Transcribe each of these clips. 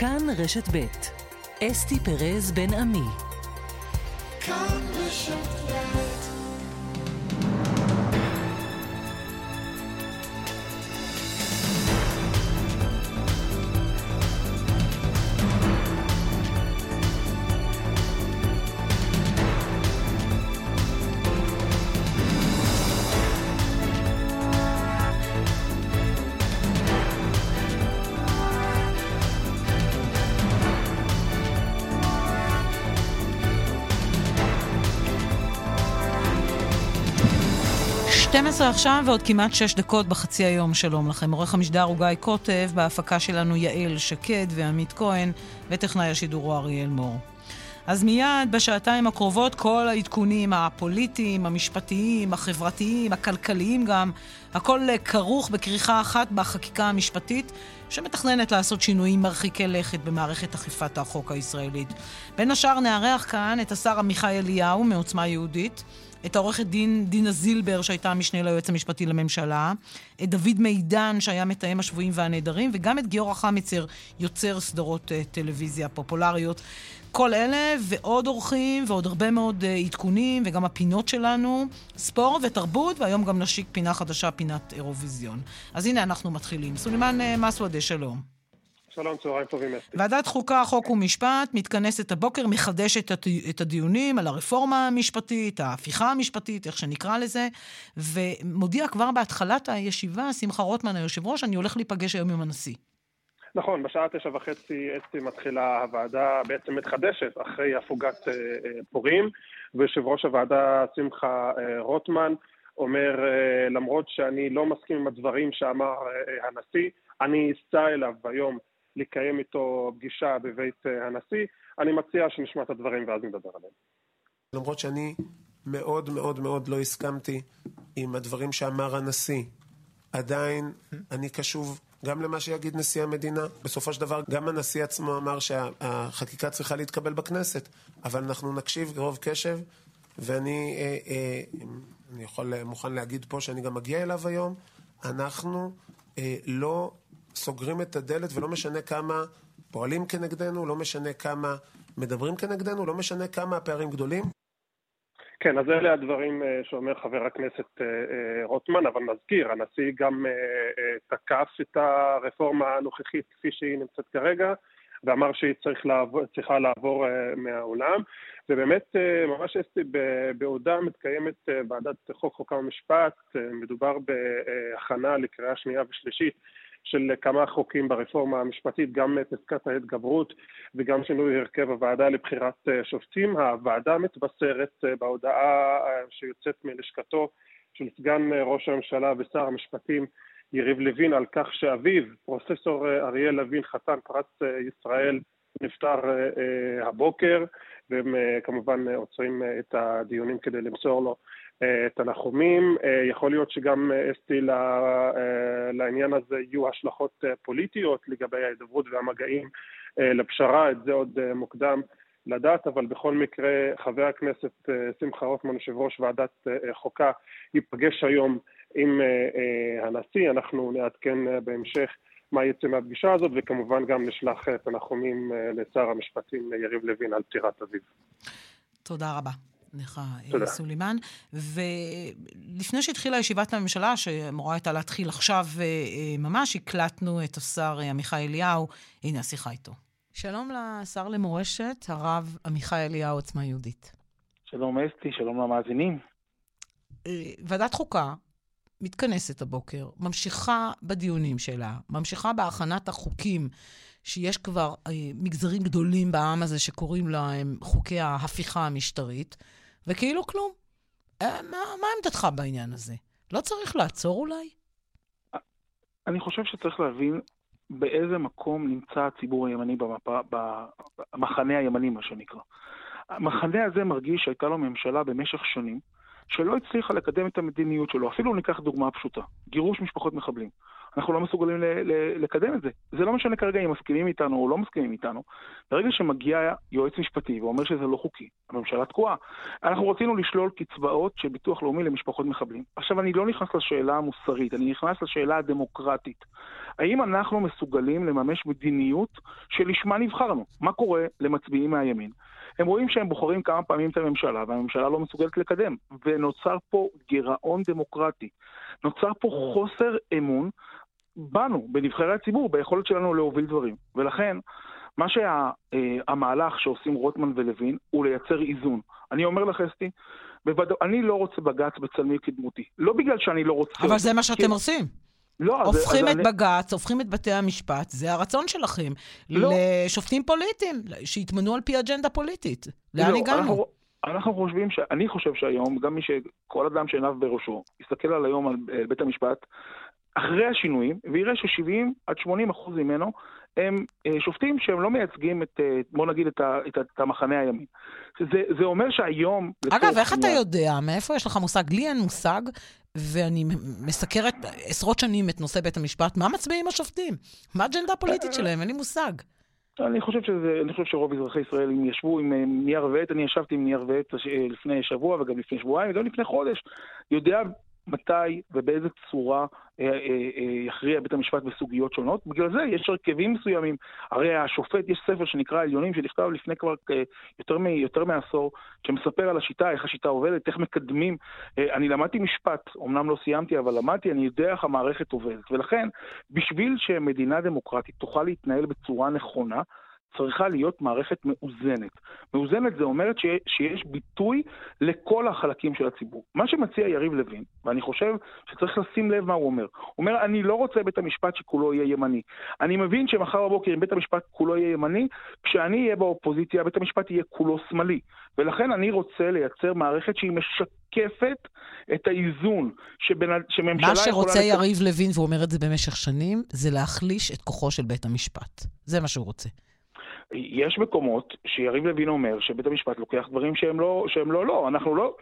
כאן רשת ב' אסתי פרז בן עמי. כאן רשת ב' עכשיו ועוד כמעט שש דקות בחצי היום. שלום לכם. עורך המשדר הוא גיא קוטב, בהפקה שלנו יעל שקד ועמית כהן, וטכנאי השידור הוא אריאל מור. אז מיד בשעתיים הקרובות כל העדכונים הפוליטיים, המשפטיים, החברתיים, הכלכליים גם, הכל כרוך בכריכה אחת בחקיקה המשפטית שמתכננת לעשות שינויים מרחיקי לכת במערכת אכיפת החוק הישראלית. בין השאר נארח כאן את השר עמיחי אליהו מעוצמה יהודית. את העורכת דין דינה זילבר, שהייתה המשנה ליועץ המשפטי לממשלה, את דוד מידן, שהיה מתאם השבויים והנעדרים, וגם את גיורא חמיצר, יוצר סדרות uh, טלוויזיה פופולריות. כל אלה ועוד אורחים ועוד הרבה מאוד uh, עדכונים, וגם הפינות שלנו, ספורט ותרבות, והיום גם נשיק פינה חדשה, פינת אירוויזיון. אז הנה אנחנו מתחילים. סולימאן uh, מסוודה, שלום. שלום, צהריים טובים. ועדת חוקה, חוק ומשפט מתכנסת הבוקר, מחדשת את הדיונים על הרפורמה המשפטית, ההפיכה המשפטית, איך שנקרא לזה, ומודיע כבר בהתחלת הישיבה, שמחה רוטמן, היושב ראש, אני הולך להיפגש היום עם הנשיא. נכון, בשעה תשע וחצי אסתי מתחילה הוועדה, בעצם מתחדשת אחרי הפוגת אה, אה, פורים, ויושב ראש הוועדה שמחה אה, רוטמן אומר, למרות שאני לא מסכים עם הדברים שאמר הנשיא, אני אסע אליו היום לקיים איתו פגישה בבית אה, הנשיא. אני מציע שנשמע את הדברים ואז נדבר עליהם. למרות שאני מאוד מאוד מאוד לא הסכמתי עם הדברים שאמר הנשיא, עדיין אני קשוב גם למה שיגיד נשיא המדינה. בסופו של דבר, גם הנשיא עצמו אמר שהחקיקה צריכה להתקבל בכנסת, אבל אנחנו נקשיב רוב קשב, ואני אה, אה, אני יכול, מוכן להגיד פה שאני גם מגיע אליו היום. אנחנו אה, לא סוגרים את הדלת ולא משנה כמה פועלים כנגדנו, לא משנה כמה מדברים כנגדנו, לא משנה כמה הפערים גדולים. כן, אז אלה הדברים אה, שאומר חבר הכנסת אה, אה, רוטמן, אבל נזכיר, הנשיא גם תקף את הרפורמה הנוכחית כפי שהיא נמצאת כרגע, ואמר שהיא צריך לעבור, צריכה לעבור מהעולם, ובאמת ממש אסתי, בעודה מתקיימת ועדת חוק חוקה ומשפט, מדובר בהכנה לקריאה שנייה ושלישית של כמה חוקים ברפורמה המשפטית, גם פסקת ההתגברות וגם שינוי הרכב הוועדה לבחירת אה, שופטים. הוועדה מתבשרת אה, בהודעה אה, שיוצאת מלשכתו של סגן ראש הממשלה ושר המשפטים יריב לוין על כך שאביו, פרופסור אריאל לוין, חתן פרס ישראל, נפטר הבוקר, והם כמובן עוצרים את הדיונים כדי למסור לו. אה, יכול להיות שגם, אה, אסתי, אה, לעניין הזה יהיו השלכות פוליטיות לגבי ההידברות והמגעים לפשרה, את זה עוד מוקדם לדעת, אבל בכל מקרה חבר הכנסת שמחה רוטמן, יושב ראש ועדת חוקה, ייפגש היום עם הנשיא, אנחנו נעדכן בהמשך מה יצא מהפגישה הזאת, וכמובן גם נשלח את הנחומים לשר המשפטים יריב לוין על פטירת אביו. תודה רבה. לך, אה, סולימאן. ולפני שהתחילה ישיבת הממשלה, שאמורה הייתה להתחיל עכשיו אה, אה, ממש, הקלטנו את השר עמיחי אליהו. הנה השיחה איתו. שלום לשר למורשת, הרב עמיחי אליהו, עוצמה יהודית. שלום אסתי, שלום למאזינים. ועדת חוקה מתכנסת הבוקר, ממשיכה בדיונים שלה, ממשיכה בהכנת החוקים שיש כבר אה, מגזרים גדולים בעם הזה שקוראים להם חוקי ההפיכה המשטרית, וכאילו כלום. אה, מה, מה עמדתך בעניין הזה? לא צריך לעצור אולי? אני חושב שצריך להבין באיזה מקום נמצא הציבור הימני במפה, במחנה הימני, מה שנקרא. המחנה הזה מרגיש שהייתה לו ממשלה במשך שנים, שלא הצליחה לקדם את המדיניות שלו. אפילו ניקח דוגמה פשוטה, גירוש משפחות מחבלים. אנחנו לא מסוגלים ל- ל- לקדם את זה. זה לא משנה כרגע אם מסכימים איתנו או לא מסכימים איתנו. ברגע שמגיע יועץ משפטי ואומר שזה לא חוקי, הממשלה תקועה. אנחנו רצינו לשלול קצבאות של ביטוח לאומי למשפחות מחבלים. עכשיו, אני לא נכנס לשאלה המוסרית, אני נכנס לשאלה הדמוקרטית. האם אנחנו מסוגלים לממש מדיניות שלשמה נבחרנו? מה קורה למצביעים מהימין? הם רואים שהם בוחרים כמה פעמים את הממשלה, והממשלה לא מסוגלת לקדם. ונוצר פה גירעון דמוקרטי. נוצר פה חוסר אמון בנו, בנבחרי הציבור, ביכולת שלנו להוביל דברים. ולכן, מה שהמהלך שה, שעושים רוטמן ולוין הוא לייצר איזון. אני אומר לך, אסתי, בוודא, אני לא רוצה בג"ץ בצלמי כדמותי. לא בגלל שאני לא רוצה... אבל זה מה שאתם כי... עושים. לא, הופכים אז, את אני... בג"ץ, הופכים את בתי המשפט, זה הרצון שלכם. לא. לשופטים פוליטיים, שיתמנו על פי אג'נדה פוליטית. לאן לא, הגענו? אנחנו, אנחנו חושבים, ש... אני חושב שהיום, גם מי ש... כל אדם שעיניו בראשו, יסתכל על היום על בית המשפט, אחרי השינויים, ויראה ש-70 עד 80 אחוז ממנו הם אה, שופטים שהם לא מייצגים את, אה, בוא נגיד, את, ה, את, את המחנה הימין. זה, זה אומר שהיום... אגב, איך אתה יודע? מאיפה יש לך מושג? לי אין מושג, ואני מסקרת עשרות שנים את נושא בית המשפט. מה מצביעים השופטים? מה האג'נדה הפוליטית שלהם? אין לי מושג. אני חושב שזה, אני חושב שרוב אזרחי ישראל, אם ישבו עם אה, נייר ועט, אני ישבתי עם נייר ועט לפני שבוע וגם לפני שבועיים וגם לפני חודש, יודע מתי ובאיזה צורה אה, אה, אה, יכריע בית המשפט בסוגיות שונות. בגלל זה יש הרכבים מסוימים. הרי השופט, יש ספר שנקרא עליונים, שנכתב לפני כבר יותר, מ, יותר מעשור, שמספר על השיטה, איך השיטה עובדת, איך מקדמים. אני למדתי משפט, אמנם לא סיימתי, אבל למדתי, אני יודע איך המערכת עובדת. ולכן, בשביל שמדינה דמוקרטית תוכל להתנהל בצורה נכונה, צריכה להיות מערכת מאוזנת. מאוזנת זה אומרת ש, שיש ביטוי לכל החלקים של הציבור. מה שמציע יריב לוין, ואני חושב שצריך לשים לב מה הוא אומר, הוא אומר, אני לא רוצה בית המשפט שכולו יהיה ימני. אני מבין שמחר בבוקר אם בית המשפט כולו יהיה ימני, כשאני אהיה באופוזיציה בית המשפט יהיה כולו שמאלי. ולכן אני רוצה לייצר מערכת שהיא משקפת את האיזון שבין, שממשלה מה שרוצה יריב לוין, והוא אומר את זה במשך שנים, זה להחליש את כוחו של בית המשפט. זה מה שהוא רוצה. יש מקומות שיריב לוין אומר שבית המשפט לוקח דברים שהם לא, שהם לא, לא, אנחנו לא,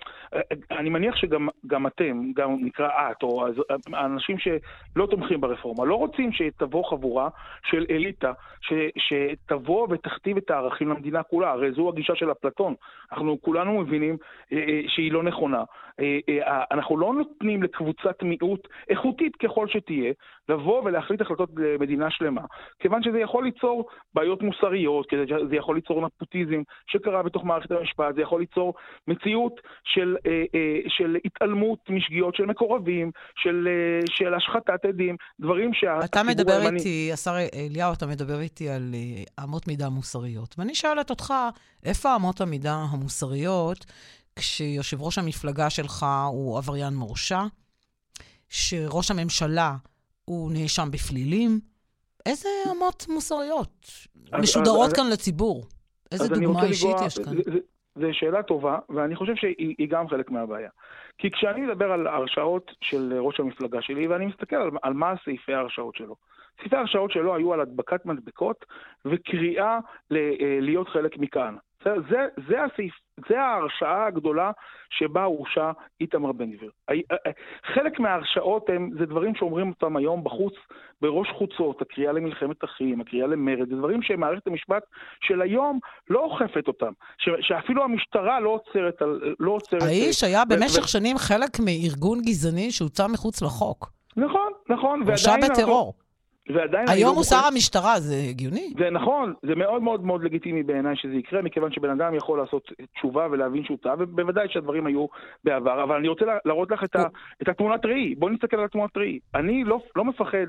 אני מניח שגם אתם, גם נקרא את, או האנשים שלא תומכים ברפורמה, לא רוצים שתבוא חבורה של אליטה, ש, שתבוא ותכתיב את הערכים למדינה כולה, הרי זו הגישה של אפלטון, אנחנו כולנו מבינים אה, אה, שהיא לא נכונה. אה, אנחנו לא נותנים לקבוצת מיעוט, איכותית ככל שתהיה, לבוא ולהחליט החלטות למדינה שלמה, כיוון שזה יכול ליצור בעיות מוסריות, זה יכול ליצור נפוטיזם שקרה בתוך מערכת המשפט, זה יכול ליצור מציאות של, אה, אה, של התעלמות משגיאות של מקורבים, של, אה, של השחתת עדים, דברים שהציבור... אתה מדבר הימני... איתי, השר אליהו, אתה מדבר איתי על אמות מידה מוסריות. ואני שואלת אותך, איפה אמות המידה המוסריות כשיושב ראש המפלגה שלך הוא עבריין מורשע? שראש הממשלה הוא נאשם בפלילים? איזה אמות מוסריות אז, משודרות אז, כאן אז, לציבור? איזה דוגמה אישית לגוע, יש כאן? זו שאלה טובה, ואני חושב שהיא גם חלק מהבעיה. כי כשאני מדבר על הרשעות של ראש המפלגה שלי, ואני מסתכל על, על מה סעיפי ההרשעות שלו. סעיפי ההרשעות שלו היו על הדבקת מדבקות וקריאה ל, אה, להיות חלק מכאן. זה, זה, זה הסעיף, זה ההרשעה הגדולה שבה הורשע איתמר בן גביר. אה, אה, חלק מההרשעות הם, זה דברים שאומרים אותם היום בחוץ, בראש חוצות, הקריאה למלחמת אחים, הקריאה למרד, זה דברים שמערכת המשפט של היום לא אוכפת אותם, ש, שאפילו המשטרה לא עוצרת... לא עוצרת האיש היה במשך ו... שנים חלק מארגון גזעני שהוצא מחוץ לחוק. נכון, נכון. הורשע בטרור. אנחנו... ועדיין... היום לא הוא שר המשטרה, זה הגיוני. זה נכון, זה מאוד מאוד מאוד לגיטימי בעיניי שזה יקרה, מכיוון שבן אדם יכול לעשות תשובה ולהבין שהוא טעה, ובוודאי שהדברים היו בעבר, אבל אני רוצה להראות לך את, ה, את התמונת ראי. בואי נסתכל על התמונת ראי. אני לא, לא מפחד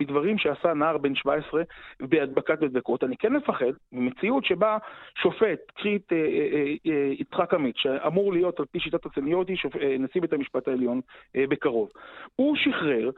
מדברים שעשה נער בן 17 בהדבקת מדבקות, אני כן מפחד ממציאות שבה שופט, קחי את אה, אה, אה, יצחק עמית, שאמור להיות על פי שיטת הסניוריטי נשיא בית המשפט העליון בקרוב. הוא שחרר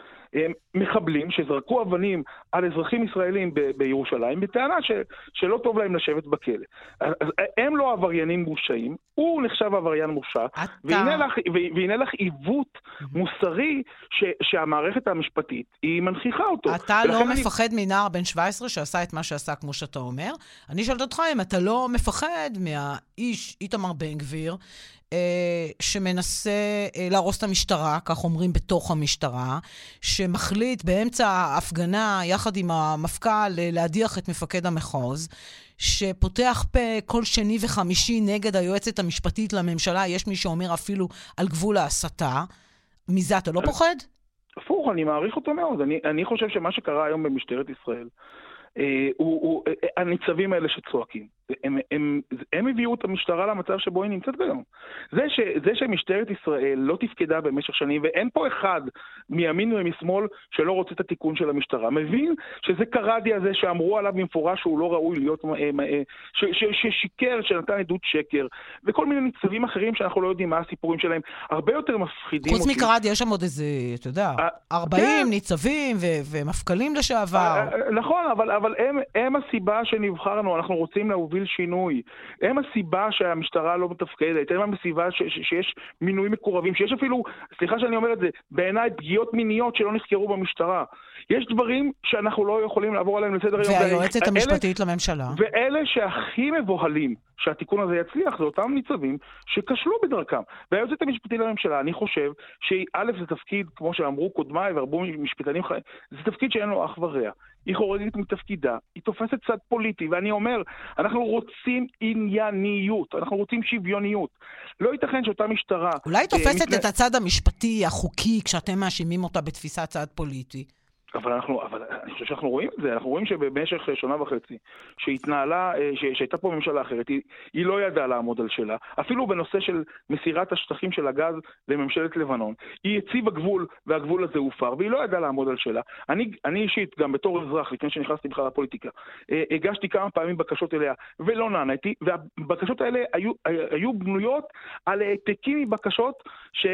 מחבלים שזרקו אבנים על אזרחים ישראלים בירושלים בטענה ש- שלא טוב להם לשבת בכלא. אז הם לא עבריינים מורשעים, הוא נחשב עבריין מורשע. והנה לך, והנה לך עיוות מוסרי ש- שהמערכת המשפטית היא מנכיחה אותו. אתה לא אני... מפחד מנער בן 17 שעשה את מה שעשה, כמו שאתה אומר. אני שואלת אותך אם אתה לא מפחד מהאיש, איתמר בן גביר, אה, שמנסה אה, להרוס את המשטרה, כך אומרים בתוך המשטרה, שמחליט באמצע ההפגנה, יחד עם המפכ"ל, אה, להדיח את מפקד המחוז, שפותח פה כל שני וחמישי נגד היועצת המשפטית לממשלה, יש מי שאומר אפילו על גבול ההסתה. מזה אתה לא פוחד? הפוך, אני מעריך אותו מאוד. אני, אני חושב שמה שקרה היום במשטרת ישראל, אה, הוא, הוא, אה, הניצבים האלה שצועקים. הם, הם, הם הביאו את המשטרה למצב שבו היא נמצאת היום. זה, ש, זה שמשטרת ישראל לא תפקדה במשך שנים, ואין פה אחד מימין ומשמאל שלא רוצה את התיקון של המשטרה, מבין שזה קרדי הזה שאמרו עליו במפורש שהוא לא ראוי להיות, אה, אה, ש, ש, ששיקר, שנתן עדות שקר, וכל מיני ניצבים אחרים שאנחנו לא יודעים מה הסיפורים שלהם, הרבה יותר מפחידים. חוץ מקרדי יש שם עוד איזה, אתה יודע, 40 כן. ניצבים ומפכ"לים לשעבר. נכון, אבל, אבל הם, הם הסיבה שנבחרנו, אנחנו רוצים להוביל שינוי. הם הסיבה שהמשטרה לא מתפקדת, הם הסיבה ש- ש- שיש מינויים מקורבים, שיש אפילו, סליחה שאני אומר את זה, בעיניי פגיעות מיניות שלא נחקרו במשטרה. יש דברים שאנחנו לא יכולים לעבור עליהם לסדר היום. והיועצת המשפטית אלה, לממשלה. ואלה שהכי מבוהלים שהתיקון הזה יצליח, זה אותם ניצבים שכשלו בדרכם. והיועצת המשפטית לממשלה, אני חושב שא' זה תפקיד, כמו שאמרו קודמיי והרבו משפטנים, זה תפקיד שאין לו אח ורע. היא חורגת מתפקידה, היא תופסת צד פוליטי, ואני אומר, אנחנו רוצים ענייניות, אנחנו רוצים שוויוניות. לא ייתכן שאותה משטרה... אולי היא תופסת אה, את הצד המשפטי, החוקי, כשאתם מאשימים אותה בתפיסת צד פוליטי. אבל אנחנו, אבל אני חושב שאנחנו רואים את זה, אנחנו רואים שבמשך שנה וחצי, שהתנהלה, אה, שהייתה פה ממשלה אחרת, היא, היא לא ידעה לעמוד על שלה, אפילו בנושא של מסירת השטחים של הגז לממשלת לבנון, היא הציבה גבול והגבול הזה הופר, והיא לא ידעה לעמוד על שלה. אני, אני אישית, גם בתור אזרח, לפני שנכנסתי בכלל לפוליטיקה, אה, הגשתי כמה פעמים בקשות אליה ולא נעניתי, והבקשות האלה היו, היו בנויות על העתקים מבקשות ש...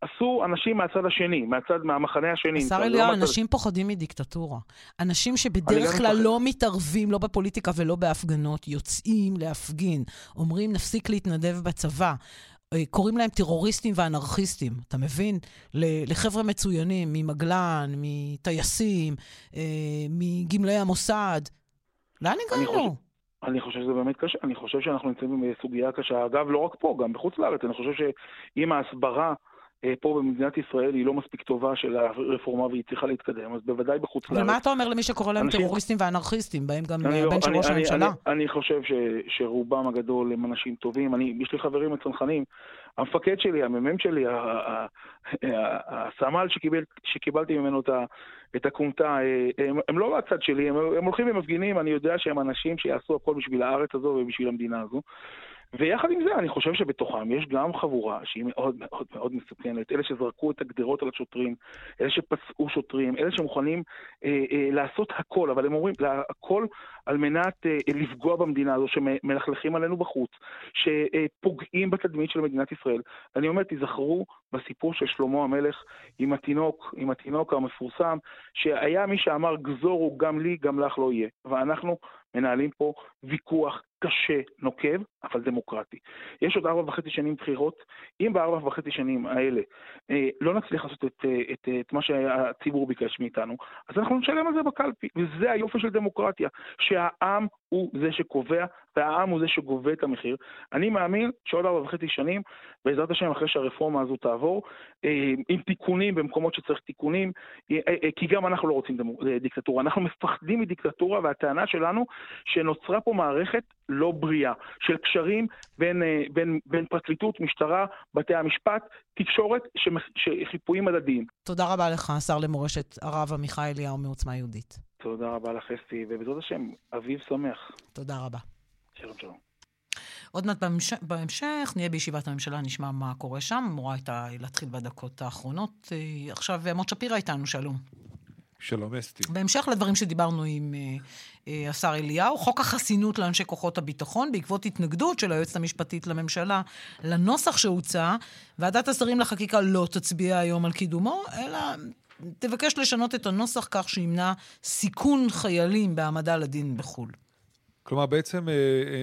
עשו אנשים מהצד השני, מהצד, מהמחנה השני. השר אליהו, לא אנשים פוחדים מדיקטטורה. אנשים שבדרך כלל לא מתערבים, לא בפוליטיקה ולא בהפגנות, יוצאים להפגין, אומרים נפסיק להתנדב בצבא. אה, קוראים להם טרוריסטים ואנרכיסטים, אתה מבין? לחבר'ה מצוינים, ממגלן, מטייסים, אה, מגמלאי המוסד. לאן הגענו? אני חושב שזה באמת קשה, אני חושב שאנחנו נמצאים בסוגיה קשה. אגב, לא רק פה, גם בחוץ לארץ. אני חושב שאם ההסברה פה במדינת ישראל היא לא מספיק טובה של הרפורמה והיא צריכה להתקדם, אז בוודאי בחוץ לארץ. אבל מה אתה אומר למי שקורא להם אנשים... טרוריסטים ואנרכיסטים, בהם גם הבן לא, של ראש אני, הממשלה? אני, אני חושב ש, שרובם הגדול הם אנשים טובים. אני, יש לי חברים מצנחנים, המפקד שלי, המ"מ שלי, הסמל שקיבל, שקיבלתי ממנו את הכומתה, אה, הם, הם לא מהצד שלי, הם, הם הולכים ומפגינים, אני יודע שהם אנשים שיעשו הכל בשביל הארץ הזו ובשביל המדינה הזו. ויחד עם זה, אני חושב שבתוכם יש גם חבורה שהיא מאוד מאוד מאוד מסוכנת. אלה שזרקו את הגדרות על השוטרים, אלה שפצעו שוטרים, אלה שמוכנים אה, אה, לעשות הכל, אבל הם אומרים, הכל על מנת אה, לפגוע במדינה הזו, שמלכלכים עלינו בחוץ, שפוגעים בתדמית של מדינת ישראל. אני אומר, תיזכרו בסיפור של שלמה המלך עם התינוק, עם התינוק המפורסם, שהיה מי שאמר, גזורו גם לי, גם לך לא יהיה. ואנחנו מנהלים פה ויכוח קשה, נוקב, אבל דמוקרטי. יש עוד ארבע וחצי שנים בחירות. אם בארבע וחצי שנים האלה אה, לא נצליח לעשות את, אה, את, את, את מה שהציבור ביקש מאיתנו, אז אנחנו נשלם על זה בקלפי. וזה היופי של דמוקרטיה, שהעם הוא זה שקובע, והעם הוא זה שגובה את המחיר. אני מאמין שעוד ארבע וחצי שנים, בעזרת השם, אחרי שהרפורמה הזו תעבור, אה, עם תיקונים במקומות שצריך תיקונים, אה, אה, כי גם אנחנו לא רוצים דיקטטורה. אנחנו מפחדים מדיקטטורה, והטענה שלנו שנוצרה פה מערכת לא בריאה, של קשרים בין, בין, בין פרקליטות, משטרה, בתי המשפט, תקשורת, שחיפויים הדדיים. תודה רבה לך, השר למורשת הרב עמיחי אליהו מעוצמה יהודית. תודה רבה לך, אסתי, ובעזרת השם, אביב שמח. תודה רבה. עוד מעט בהמשך, בהמשך נהיה בישיבת הממשלה, נשמע מה קורה שם. אמורה הייתה להתחיל בדקות האחרונות. אה, עכשיו מוט שפירא איתנו, שלום. שלום, אסתי. בהמשך לדברים שדיברנו עם אה, אה, השר אליהו, חוק החסינות לאנשי כוחות הביטחון, בעקבות התנגדות של היועצת המשפטית לממשלה לנוסח שהוצע, ועדת השרים לחקיקה לא תצביע היום על קידומו, אלא תבקש לשנות את הנוסח כך שימנע סיכון חיילים בהעמדה לדין בחו"ל. כלומר, בעצם,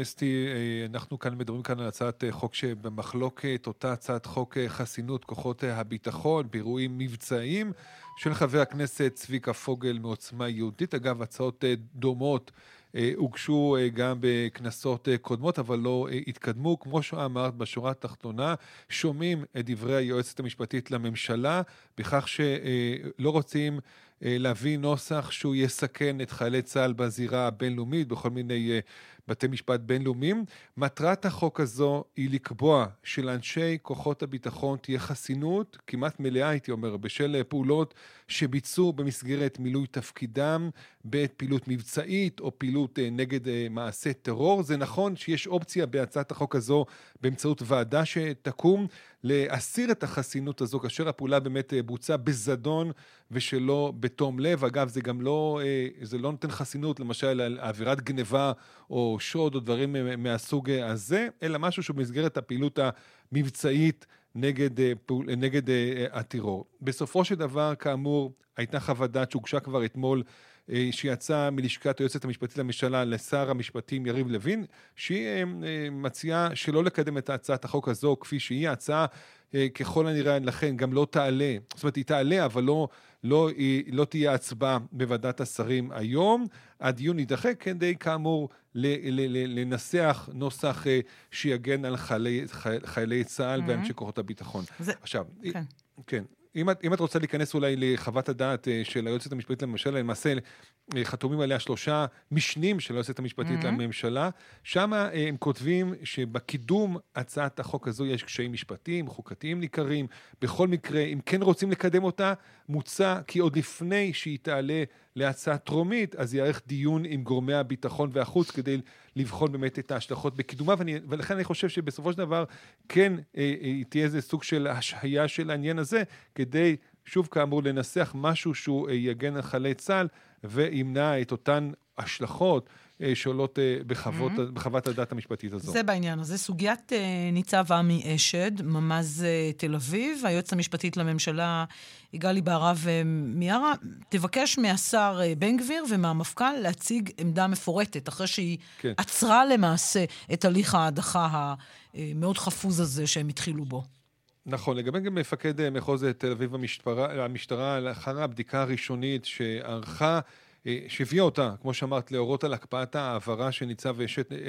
אסתי, אנחנו כאן מדברים כאן על הצעת חוק שבמחלוקת, אותה הצעת חוק חסינות כוחות הביטחון באירועים מבצעיים של חבר הכנסת צביקה פוגל מעוצמה יהודית. אגב, הצעות דומות אה, הוגשו אה, גם בכנסות אה, קודמות, אבל לא התקדמו. כמו שאמרת, בשורה התחתונה, שומעים את דברי היועצת המשפטית לממשלה, בכך שלא רוצים להביא נוסח שהוא יסכן את חיילי צה"ל בזירה הבינלאומית, בכל מיני בתי משפט בינלאומיים. מטרת החוק הזו היא לקבוע שלאנשי כוחות הביטחון תהיה חסינות כמעט מלאה, הייתי אומר, בשל פעולות שביצעו במסגרת מילוי תפקידם בעת פעילות מבצעית או פעילות אה, נגד אה, מעשי טרור. זה נכון שיש אופציה בהצעת החוק הזו באמצעות ועדה שתקום להסיר את החסינות הזו כאשר הפעולה באמת אה, בוצעה בזדון ושלא בתום לב. אגב, זה גם לא, זה לא נותן חסינות למשל על עבירת גניבה או שוד או דברים מהסוג הזה, אלא משהו שהוא במסגרת הפעילות המבצעית נגד, אה, נגד אה, הטרור. בסופו של דבר, כאמור, הייתה חוות דעת שהוגשה כבר אתמול, אה, שיצאה מלשכת היועצת המשפטית לממשלה לשר המשפטים יריב לוין, שהיא מציעה שלא לקדם את הצעת החוק הזו כפי שהיא. ההצעה ככל הנראה לכן גם לא תעלה, זאת אומרת היא תעלה אבל לא, לא, לא תהיה הצבעה בוועדת השרים היום. הדיון יידחה כדי כאמור לנסח נוסח אה, שיגן על חיילי, חיילי צה"ל mm-hmm. ואנשי כוחות הביטחון. זה... עכשיו, כן. כן. אם את, אם את רוצה להיכנס אולי לחוות הדעת אה, של היועצת המשפטית לממשלה, למעשה אה, חתומים עליה שלושה משנים של היועצת המשפטית mm-hmm. לממשלה, שם אה, הם כותבים שבקידום הצעת החוק הזו יש קשיים משפטיים, חוקתיים ניכרים. בכל מקרה, אם כן רוצים לקדם אותה, מוצע כי עוד לפני שהיא תעלה להצעה טרומית, אז יערך דיון עם גורמי הביטחון והחוץ כדי לבחון באמת את ההשלכות בקידומה, ואני, ולכן אני חושב שבסופו של דבר כן אה, אה, תהיה איזה סוג של השהיה של העניין הזה, כדי, שוב כאמור, לנסח משהו שהוא אה, יגן על חיילי צה"ל וימנע את אותן השלכות שעולות אה, בחוות, mm-hmm. בחוות הדעת המשפטית הזו. זה בעניין הזה. סוגיית uh, ניצב עמי אשד, ממ"ז תל אביב, היועצת המשפטית לממשלה, יגאלי בהרב מיארה, תבקש מהשר בן גביר ומהמפכ"ל להציג עמדה מפורטת, אחרי שהיא כן. עצרה למעשה את הליך ההדחה המאוד חפוז הזה שהם התחילו בו. נכון, לגבי גם מפקד מחוז תל אביב המשטרה, המשטרה לאחר הבדיקה הראשונית שערכה אה, שהביאה אותה, כמו שאמרת, להורות על הקפאת ההעברה של ניצב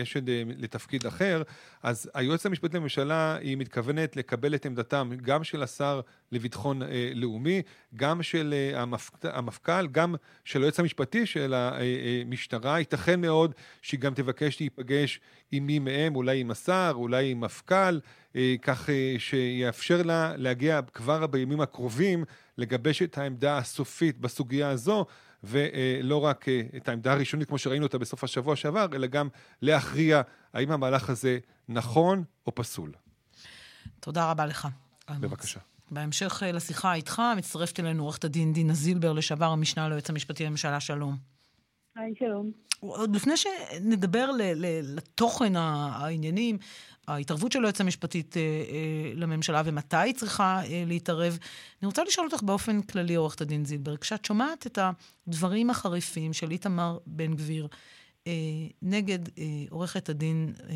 אשד, אה, לתפקיד אחר, אז היועצת המשפטית לממשלה היא מתכוונת לקבל את עמדתם גם של השר לביטחון אה, לאומי, גם של אה, המפכ"ל, גם של היועץ המשפטי של המשטרה. ייתכן מאוד שהיא גם תבקש להיפגש עם מי מהם, אולי עם השר, אולי עם מפכ"ל, אה, כך אה, שיאפשר לה להגיע כבר בימים הקרובים לגבש את העמדה הסופית בסוגיה הזו. ולא רק אה, את העמדה הראשונית כמו שראינו אותה בסוף השבוע שעבר, אלא גם להכריע האם המהלך הזה נכון או פסול. תודה רבה לך. בבקשה. בהמשך אה, לשיחה איתך, מצטרפת אלינו עורכת הדין דינה זילבר, לשעבר המשנה ליועץ המשפטי לממשלה, שלום. שלום. עוד לפני שנדבר לתוכן העניינים, ההתערבות של היועץ המשפטית אה, אה, לממשלה ומתי היא צריכה אה, להתערב. אני רוצה לשאול אותך באופן כללי, עורכת הדין זילברג, כשאת שומעת את הדברים החריפים של איתמר בן גביר אה, נגד אה, עורכת הדין אה,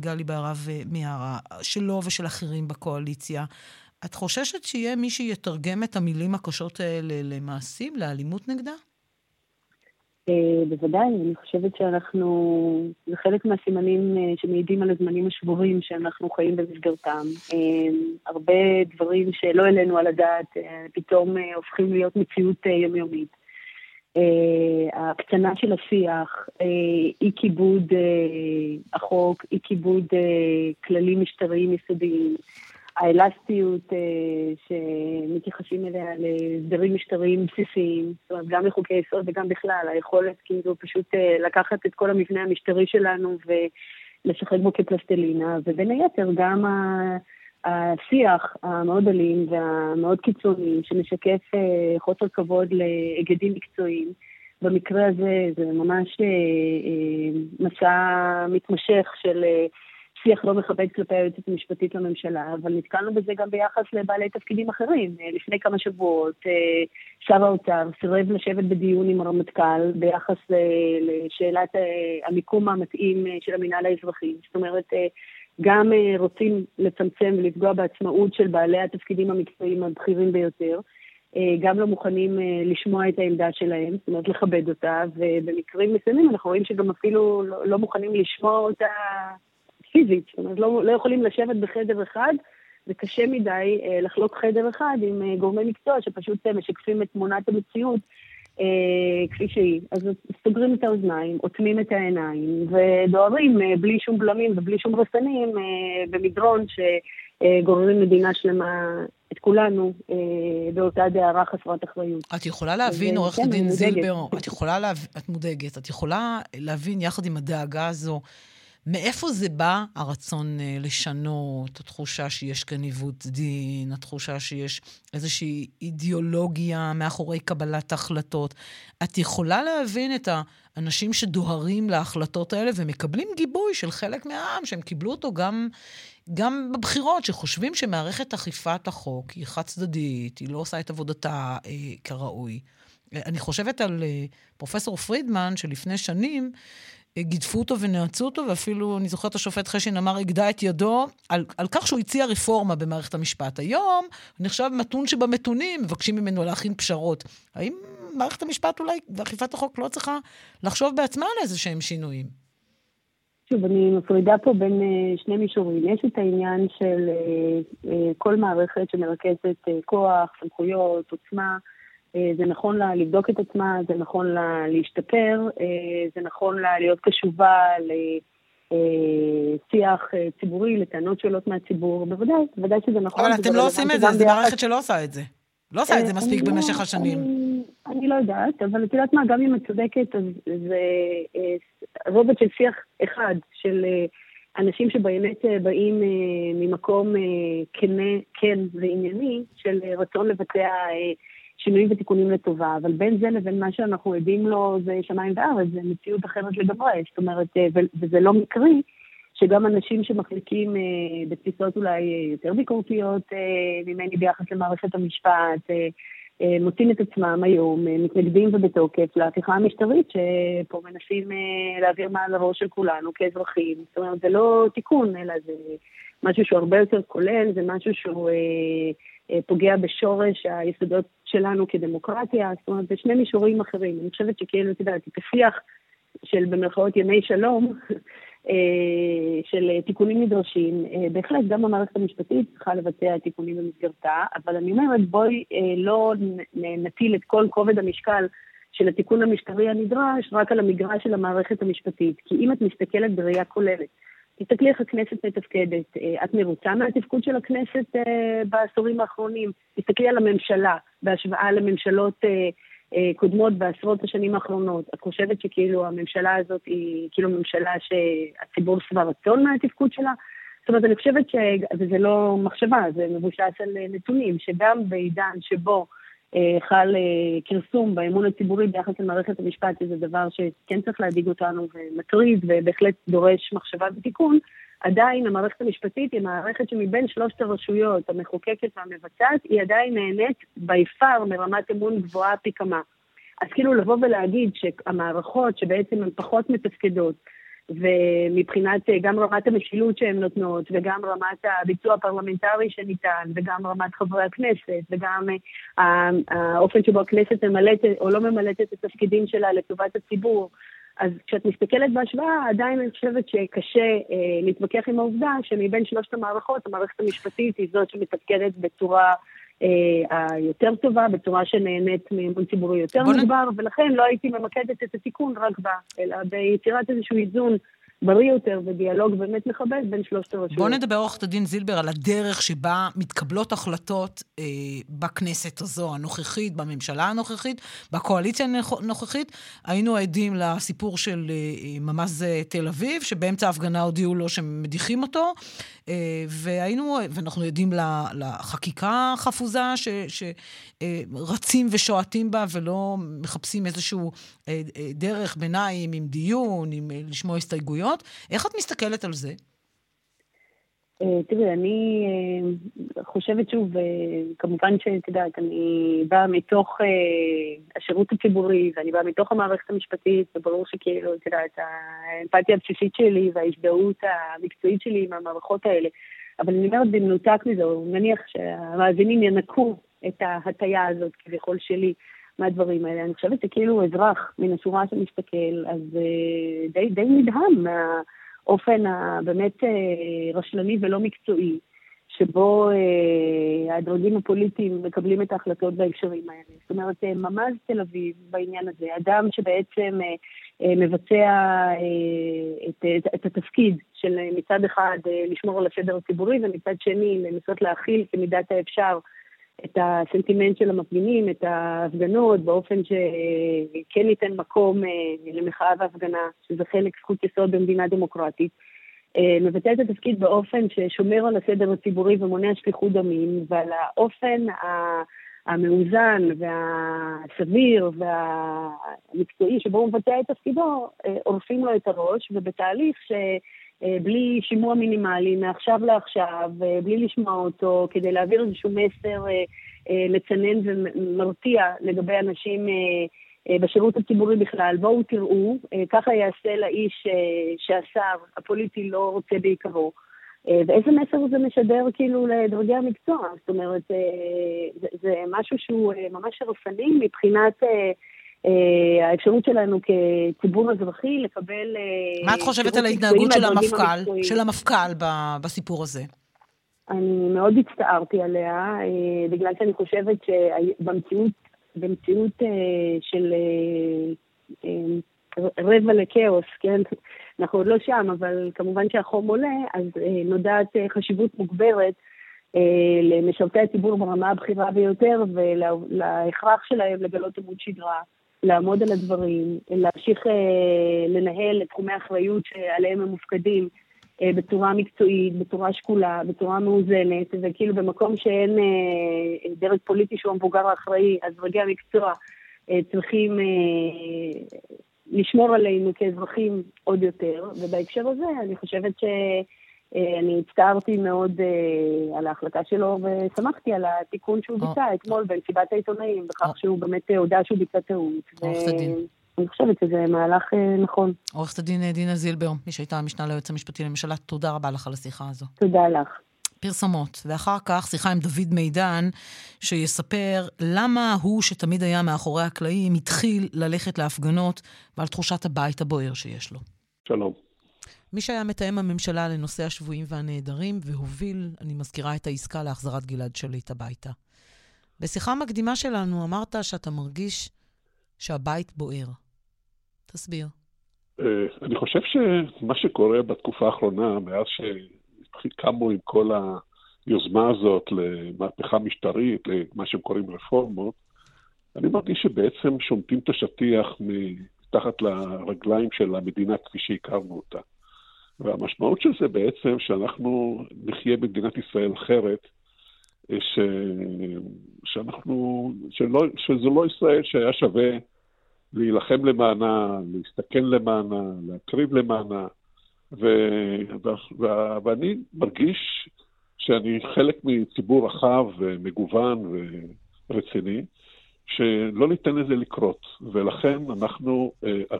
גלי בהרב אה, מיארה, שלו ושל אחרים בקואליציה, את חוששת שיהיה מי שיתרגם את המילים הקשות האלה למעשים, לאלימות נגדה? אה, בוודאי, אני חושבת שאנחנו, זה חלק מהסימנים אה, שמעידים על הזמנים השבורים שאנחנו חיים במסגרתם. אה, הרבה דברים שלא העלינו על הדעת פתאום הופכים להיות מציאות יומיומית. ההקצנה של השיח, אי כיבוד החוק, אי כיבוד כללים משטריים יסודיים. האלסטיות אה, שמתייחסים אליה להסדרים משטריים בסיסיים, זאת אומרת, גם לחוקי יסוד וגם בכלל, היכולת כאילו פשוט אה, לקחת את כל המבנה המשטרי שלנו ולשחק בו כפלסטלינה, ובין היתר גם השיח המאוד אלים והמאוד קיצוני, שמשקף אה, חוסר כבוד להיגדים מקצועיים. במקרה הזה זה ממש מסע מתמשך של שיח לא מכבד כלפי היועצת המשפטית לממשלה, אבל נתקלנו בזה גם ביחס לבעלי תפקידים אחרים. לפני כמה שבועות שר האוצר סירב לשבת בדיון עם הרמטכ"ל ביחס לשאלת המיקום המתאים של המינהל האזרחי. זאת אומרת, גם רוצים לצמצם ולפגוע בעצמאות של בעלי התפקידים המקצועיים הבכירים ביותר. אה, גם לא מוכנים אה, לשמוע את העמדה שלהם, זאת אומרת לכבד אותה, ובמקרים מסוימים אנחנו רואים שגם אפילו לא, לא מוכנים לשמוע אותה פיזית, זאת אומרת לא, לא יכולים לשבת בחדר אחד, זה קשה מדי אה, לחלוק חדר אחד עם גורמי מקצוע שפשוט משקפים את תמונת המציאות כפי שהיא. אז סוגרים את האוזניים, אוטמים את העיניים, ודוהרים בלי שום בלמים ובלי שום רסנים במדרון שגוררים מדינה שלמה את כולנו אה, באותה דהרה חסרת אחריות. את יכולה להבין, עורכת כן, דין זילבר, את יכולה להבין, את מודאגת, את יכולה להבין יחד עם הדאגה הזו, מאיפה זה בא הרצון אה, לשנות, התחושה שיש כאן עיוות דין, התחושה שיש איזושהי אידיאולוגיה מאחורי קבלת החלטות. את יכולה להבין את האנשים שדוהרים להחלטות האלה ומקבלים גיבוי של חלק מהעם, שהם קיבלו אותו גם גם בבחירות, שחושבים שמערכת אכיפת החוק היא חד-צדדית, היא לא עושה את עבודתה אה, כראוי. אני חושבת על אה, פרופסור פרידמן, שלפני שנים אה, גידפו אותו ונעצו אותו, ואפילו, אני זוכרת, השופט חשין אמר, הגדה את ידו על, על כך שהוא הציע רפורמה במערכת המשפט. היום נחשב מתון שבמתונים, מבקשים ממנו להכין פשרות. האם מערכת המשפט אולי, ואכיפת החוק לא צריכה לחשוב בעצמה על איזה שהם שינויים? שוב, אני מפרידה פה בין uh, שני מישורים. יש את העניין של uh, uh, כל מערכת שמרכזת כוח, סמכויות, עוצמה. Uh, זה נכון לה לבדוק את עצמה, זה נכון לה להשתפר, uh, זה נכון לה להיות קשובה לשיח uh, ציבורי, לטענות שעולות מהציבור. בוודאי, בוודאי שזה נכון. אבל אתם לא עושים את זה, זו מערכת שלא עושה את זה. לא עושה את זה מספיק במשך לא- השנים. אני לא יודעת, אבל את יודעת מה, גם אם את צודקת, אז זה אה, רובד של שיח אחד, של אה, אנשים שבאמת אה, באים ממקום כן וענייני, של רצון לבצע שינויים ותיקונים לטובה, אבל בין זה לבין מה שאנחנו עדים לו זה שמיים וארץ, זה מציאות אחרת לגמרי, זאת אומרת, וזה לא מקרי. שגם אנשים שמחליקים אה, בתפיסות אולי יותר ביקורתיות אה, ממני ביחס למערכת המשפט, אה, אה, מוצאים את עצמם היום, אה, מתנגדים ובתוקף להפיכה המשטרית שפה מנסים אה, להעביר מעל הראש של כולנו כאזרחים. זאת אומרת, זה לא תיקון, אלא זה משהו שהוא הרבה יותר כולל, זה משהו שהוא פוגע בשורש היסודות שלנו כדמוקרטיה, זאת אומרת, זה שני מישורים אחרים. אני חושבת שכאילו, את יודעת, את השיח של במרכאות ימי שלום, אה, של תיקונים נדרשים. אה, בהחלט, גם המערכת המשפטית צריכה לבצע תיקונים במסגרתה, אבל אני אומרת, בואי אה, לא נטיל את כל כובד המשקל של התיקון המשטרי הנדרש רק על המגרש של המערכת המשפטית. כי אם את מסתכלת בראייה כוללת, תסתכלי איך הכנסת מתפקדת, את מרוצה מהתפקוד של הכנסת בעשורים האחרונים, תסתכלי על הממשלה בהשוואה לממשלות אה, קודמות בעשרות השנים האחרונות. את חושבת שכאילו הממשלה הזאת היא כאילו ממשלה שהציבור שבע רצון מהתפקוד שלה? זאת אומרת, אני חושבת ש... וזה לא מחשבה, זה מבושש על נתונים, שגם בעידן שבו אה, חל אה, כרסום באמון הציבורי ביחס למערכת המשפט, שזה דבר שכן צריך להדאיג אותנו ומטריד ובהחלט דורש מחשבה ותיקון, עדיין המערכת המשפטית היא מערכת שמבין שלושת הרשויות, המחוקקת והמבצעת, היא עדיין נהנית בי פאר מרמת אמון גבוהה פי כמה. אז כאילו לבוא ולהגיד שהמערכות שבעצם הן פחות מתפקדות, ומבחינת אה, גם רמת המשילות שהן נותנות, וגם רמת הביצוע הפרלמנטרי שניתן, וגם רמת חברי הכנסת, וגם אה, האופן שבו הכנסת ממלאת או לא ממלאת את התפקידים שלה לטובת הציבור, אז כשאת מסתכלת בהשוואה, עדיין אני חושבת שקשה אה, להתווכח עם העובדה שמבין שלושת המערכות, המערכת המשפטית היא זאת שמתפקדת בצורה היותר טובה, בצורה שנהנית מאמון ציבורי יותר מוגבר, ולכן לא הייתי ממקדת את התיקון רק בה, אלא ביצירת איזשהו איזון בריא יותר ודיאלוג באמת מכבד בין שלושת הרשויות. בואו נדבר, עורכת הדין זילבר, על הדרך שבה מתקבלות החלטות אה, בכנסת הזו, הנוכחית, בממשלה הנוכחית, בקואליציה הנוכחית. היינו עדים לסיפור של אה, ממ"ז תל אביב, שבאמצע ההפגנה הודיעו לו שמדיחים אותו, אה, והיינו, ואנחנו עדים לחקיקה החפוזה שרצים אה, ושועטים בה ולא מחפשים איזשהו אה, אה, דרך ביניים עם דיון, עם אה, לשמוע הסתייגויות. איך את מסתכלת על זה? אה, תראי, אני אה, חושבת שוב, אה, כמובן שאת יודעת, אני באה מתוך השירות הציבורי ואני באה מתוך המערכת המשפטית, וברור שכאילו, את יודעת, האמפתיה הבסיסית שלי וההזדהות המקצועית שלי עם המערכות האלה. אבל אני אומרת, במנותק מזה, נניח שהמאזינים ינקו את ההטייה הזאת כביכול שלי מהדברים האלה. אני חושבת שכאילו אזרח מן השורה שמסתכל, אז די, די נדהם מה... האופן הבאמת אה, רשלני ולא מקצועי, שבו אה, הדרגים הפוליטיים מקבלים את ההחלטות בהקשרים האלה. זאת אומרת, אה, ממ"ז תל אביב בעניין הזה, אדם שבעצם מבצע את, את, את התפקיד של מצד אחד לשמור על הסדר הציבורי ומצד שני לנסות להכיל כמידת האפשר את הסנטימנט של המפגינים, את ההפגנות, באופן שכן ייתן מקום אה, למחאה והפגנה, שזה חלק זכות יסוד במדינה דמוקרטית. אה, מבצע את התפקיד באופן ששומר על הסדר הציבורי ומונע שפיכות דמים, ועל האופן המאוזן והסביר והמקצועי שבו הוא מבצע את תפקידו, אה, עורפים לו את הראש, ובתהליך ש... אה, בלי שימוע מינימלי, מעכשיו לעכשיו, אה, בלי לשמוע אותו, כדי להעביר איזשהו מסר אה, מצנן ומרתיע לגבי אנשים בשירות הציבורי בכלל. בואו תראו, ככה יעשה לאיש שהשר הפוליטי לא רוצה בעיקרו. ואיזה מסר זה משדר כאילו לדרגי המקצוע? זאת אומרת, זה, זה משהו שהוא ממש הרסני מבחינת אה, האפשרות שלנו כציבור אזרחי לקבל... אה, מה את חושבת על ההתנהגות של המפכ"ל, של המפכ"ל בסיפור הזה? אני מאוד הצטערתי עליה, אה, בגלל שאני חושבת שבמציאות במציאות של רבע לכאוס, כן? אנחנו עוד לא שם, אבל כמובן שהחום עולה, אז נודעת חשיבות מוגברת למשרתי הציבור ברמה הבכירה ביותר ולהכרח שלהם לגלות עמוד שדרה. לעמוד על הדברים, להמשיך אה, לנהל את תחומי האחריות שעליהם הם מופקדים אה, בצורה מקצועית, בצורה שקולה, בצורה מאוזנת, וכאילו במקום שאין אה, דרג פוליטי שהוא המבוגר האחראי, אז דרגי המקצוע אה, צריכים אה, לשמור עלינו כאזרחים עוד יותר, ובהקשר הזה אני חושבת ש... אה, אני הצטערתי מאוד uh, על ההחלטה שלו ושמחתי על התיקון שהוא ביצע oh. אתמול במסיבת העיתונאים, בכך. שהוא באמת הודה שהוא ביצע טעות. עורכת הדין. אני חושבת שזה מהלך נכון. עורכת הדין דינה זילבר, מי שהייתה המשנה ליועץ המשפטי לממשלה, תודה רבה לך על השיחה הזו. תודה לך. פרסמות, ואחר כך שיחה עם דוד מידן, שיספר למה הוא, שתמיד היה מאחורי הקלעים, התחיל ללכת להפגנות ועל תחושת הבית הבוער שיש לו. שלום. מי שהיה מתאם הממשלה לנושא השבויים והנעדרים, והוביל, אני מזכירה, את העסקה להחזרת גלעד שליט הביתה. בשיחה מקדימה שלנו אמרת שאתה מרגיש שהבית בוער. תסביר. אה, אני חושב שמה שקורה בתקופה האחרונה, מאז שקמו עם כל היוזמה הזאת למהפכה משטרית, למה שהם קוראים רפורמות, אני מרגיש שבעצם שומטים את השטיח מתחת לרגליים של המדינה כפי שהכרנו אותה. והמשמעות של זה בעצם שאנחנו נחיה במדינת ישראל אחרת, ש... שאנחנו, שלא, שזו לא ישראל שהיה שווה להילחם למענה, להסתכן למענה, להקריב למענה, ו... ו... ו... ואני מרגיש שאני חלק מציבור רחב ומגוון ורציני, שלא ניתן לזה לקרות, ולכן אנחנו, אה,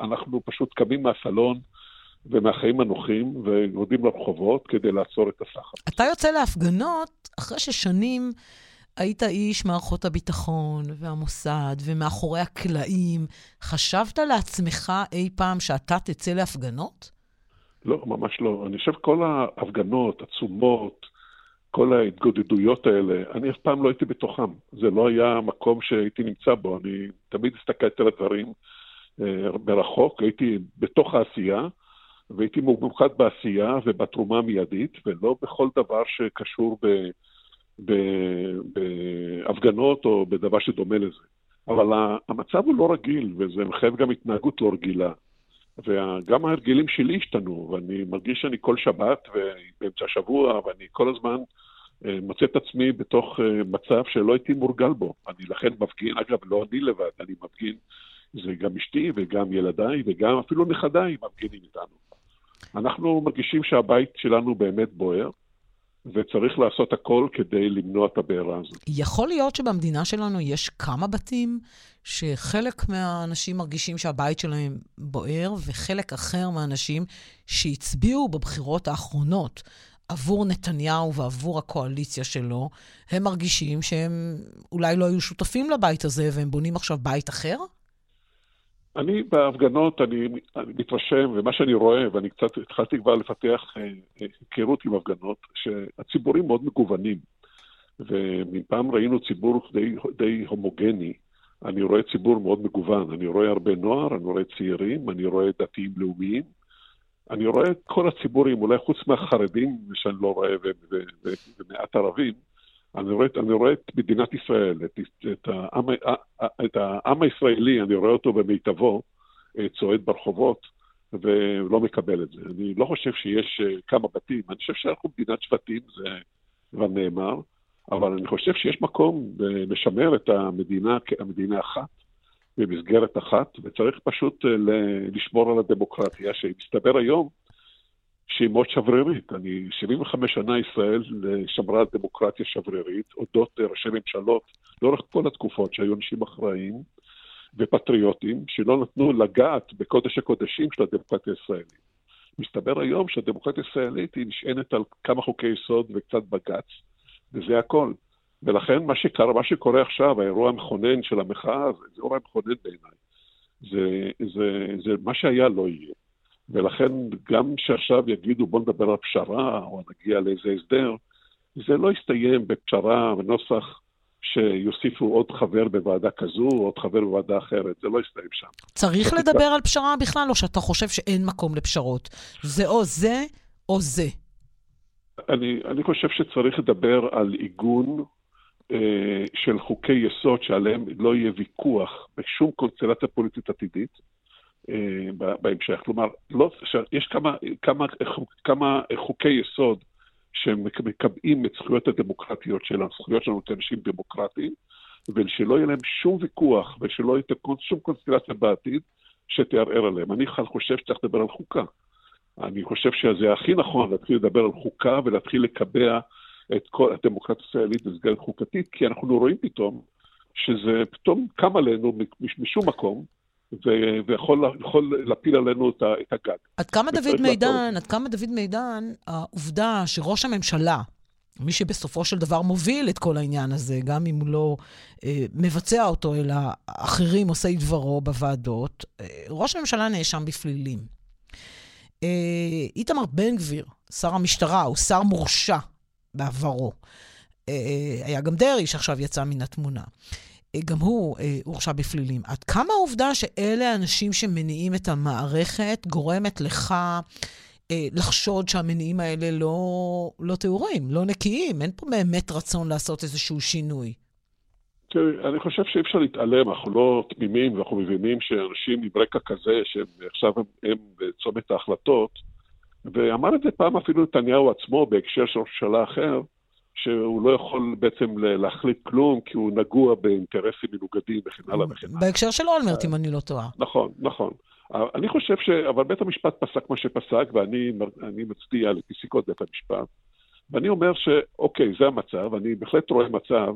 אנחנו פשוט קמים מהסלון, ומהחיים הנוחים, ויורדים לרחובות כדי לעצור את הסחר. אתה יוצא להפגנות אחרי ששנים היית איש מערכות הביטחון והמוסד ומאחורי הקלעים. חשבת לעצמך אי פעם שאתה תצא להפגנות? לא, ממש לא. אני חושב כל ההפגנות, עצומות, כל ההתגודדויות האלה, אני אף פעם לא הייתי בתוכם. זה לא היה המקום שהייתי נמצא בו. אני תמיד הסתכלתי על הדברים אה, מרחוק, הייתי בתוך העשייה. והייתי ממוקד בעשייה ובתרומה המיידית, ולא בכל דבר שקשור בהפגנות או בדבר שדומה לזה. אבל המצב הוא לא רגיל, וזה מחייב גם התנהגות לא רגילה. וגם ההרגלים שלי השתנו, ואני מרגיש שאני כל שבת ובאמצע השבוע, ואני כל הזמן אה, מוצא את עצמי בתוך אה, מצב שלא הייתי מורגל בו. אני לכן מפגין, אגב, לא אני לבד, אני מפגין, זה גם אשתי וגם ילדיי וגם אפילו נכדיי מפגינים איתנו. אנחנו מרגישים שהבית שלנו באמת בוער, וצריך לעשות הכל כדי למנוע את הבעירה הזאת. יכול להיות שבמדינה שלנו יש כמה בתים שחלק מהאנשים מרגישים שהבית שלהם בוער, וחלק אחר מהאנשים שהצביעו בבחירות האחרונות עבור נתניהו ועבור הקואליציה שלו, הם מרגישים שהם אולי לא היו שותפים לבית הזה והם בונים עכשיו בית אחר? אני בהפגנות, אני, אני מתרשם, ומה שאני רואה, ואני קצת התחלתי כבר לפתח אה, אה, היכרות עם הפגנות, שהציבורים מאוד מגוונים. ומפעם ראינו ציבור די, די הומוגני, אני רואה ציבור מאוד מגוון. אני רואה הרבה נוער, אני רואה צעירים, אני רואה דתיים לאומיים. אני רואה את כל הציבורים, אולי חוץ מהחרדים, שאני לא רואה, ומעט ערבים, אני רואה, אני רואה את מדינת ישראל, את, את, העם, את העם הישראלי, אני רואה אותו במיטבו, אה, צועד ברחובות, ולא מקבל את זה. אני לא חושב שיש אה, כמה בתים, אני חושב שאנחנו מדינת שבטים, זה כבר נאמר, אבל אני חושב שיש מקום לשמר את המדינה כמדינה אחת, במסגרת אחת, וצריך פשוט אה, לשמור על הדמוקרטיה, שמסתבר היום שהיא מאוד שברירית. אני 75 שנה ישראל שמרה על דמוקרטיה שברירית, הודות לראשי ממשלות לאורך כל התקופות שהיו אנשים אחראיים ופטריוטים, שלא נתנו לגעת בקודש הקודשים של הדמוקרטיה הישראלית. מסתבר היום שהדמוקרטיה הישראלית היא נשענת על כמה חוקי יסוד וקצת בג"ץ, וזה הכל. ולכן מה שקרה, מה שקורה עכשיו, האירוע המכונן של המחאה, זה אירוע מכונן בעיניי. זה, זה, זה מה שהיה לא יהיה. ולכן גם שעכשיו יגידו בוא נדבר על פשרה, או נגיע לאיזה הסדר, זה לא יסתיים בפשרה ונוסח שיוסיפו עוד חבר בוועדה כזו, או עוד חבר בוועדה אחרת, זה לא יסתיים שם. צריך לדבר על פשרה בכלל, או שאתה חושב שאין מקום לפשרות? זה או זה או זה. אני, אני חושב שצריך לדבר על עיגון אה, של חוקי יסוד שעליהם לא יהיה ויכוח בשום קונסטלציה פוליטית עתידית. אה, בהמשך. כלומר, לא, יש כמה, כמה, כמה חוקי יסוד שמקבעים את זכויות הדמוקרטיות של הזכויות שלנו כאנשים דמוקרטיים, ושלא יהיה להם שום ויכוח ושלא יהיה שום קונסטלציה בעתיד שתערער עליהם. אני חושב שצריך לדבר על חוקה. אני חושב שזה הכי נכון להתחיל לדבר על חוקה ולהתחיל לקבע את כל הדמוקרטיה הישראלית במסגרת חוקתית, כי אנחנו רואים פתאום שזה פתאום קם עלינו משום מקום, ויכול להפיל עלינו את הגג. עד כמה דוד מידן, עד כמה דוד מידן, העובדה שראש הממשלה, מי שבסופו של דבר מוביל את כל העניין הזה, גם אם הוא לא אה, מבצע אותו, אלא אחרים עושי דברו בוועדות, אה, ראש הממשלה נאשם בפלילים. אה, איתמר בן גביר, שר המשטרה, הוא שר מורשע בעברו. אה, אה היה גם דרעי שעכשיו יצא מן התמונה. אה, גם הוא אה, הורשע בפלילים. עד כמה העובדה שאלה האנשים שמניעים את המערכת גורמת לך אה, לחשוד שהמניעים האלה לא, לא טהורים, לא נקיים? אין פה באמת רצון לעשות איזשהו שינוי. תראי, אני חושב שאי אפשר להתעלם, אנחנו לא תמימים ואנחנו מבינים שאנשים עם רקע כזה, שהם עכשיו הם, הם בצומת ההחלטות, ואמר את זה פעם אפילו נתניהו עצמו בהקשר של ממשלה אחר, שהוא לא יכול בעצם להחליט כלום, כי הוא נגוע באינטרסים מנוגדים וכן הלאה וכן הלאה. בהקשר של אולמרט, אם אני לא טועה. נכון, נכון. אני חושב ש... אבל בית המשפט פסק מה שפסק, ואני מצדיע לפסיקות בית המשפט, ואני אומר שאוקיי, זה המצב, אני בהחלט רואה מצב,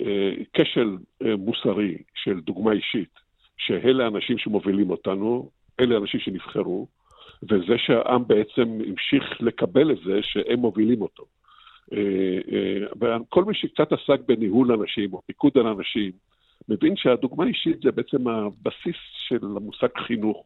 אה, כשל אה, מוסרי של דוגמה אישית, שאלה האנשים שמובילים אותנו, אלה האנשים שנבחרו, וזה שהעם בעצם המשיך לקבל את זה שהם מובילים אותו. וכל מי שקצת עסק בניהול אנשים או פיקוד על אנשים, מבין שהדוגמה האישית זה בעצם הבסיס של המושג חינוך.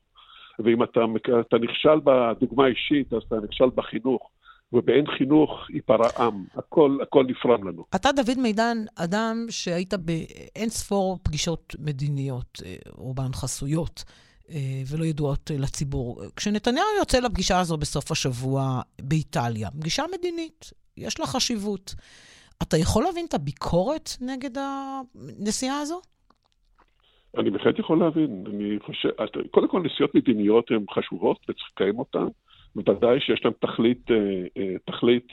ואם אתה, אתה נכשל בדוגמה האישית, אז אתה נכשל בחינוך. ובאין חינוך ייפרע עם, הכל, הכל נפרם לנו. אתה, דוד מידן, אדם שהיית באין ספור פגישות מדיניות, רובן אה, חסויות, אה, ולא ידועות לציבור. כשנתניהו יוצא לפגישה הזו בסוף השבוע באיטליה, פגישה מדינית, יש לה חשיבות. אתה יכול להבין את הביקורת נגד הנסיעה הזו? אני בהחלט יכול להבין. אני חושב, קודם כל נסיעות מדיניות הן חשובות וצריך לקיים אותן. בוודאי שיש להן תכלית, אה, אה, תכלית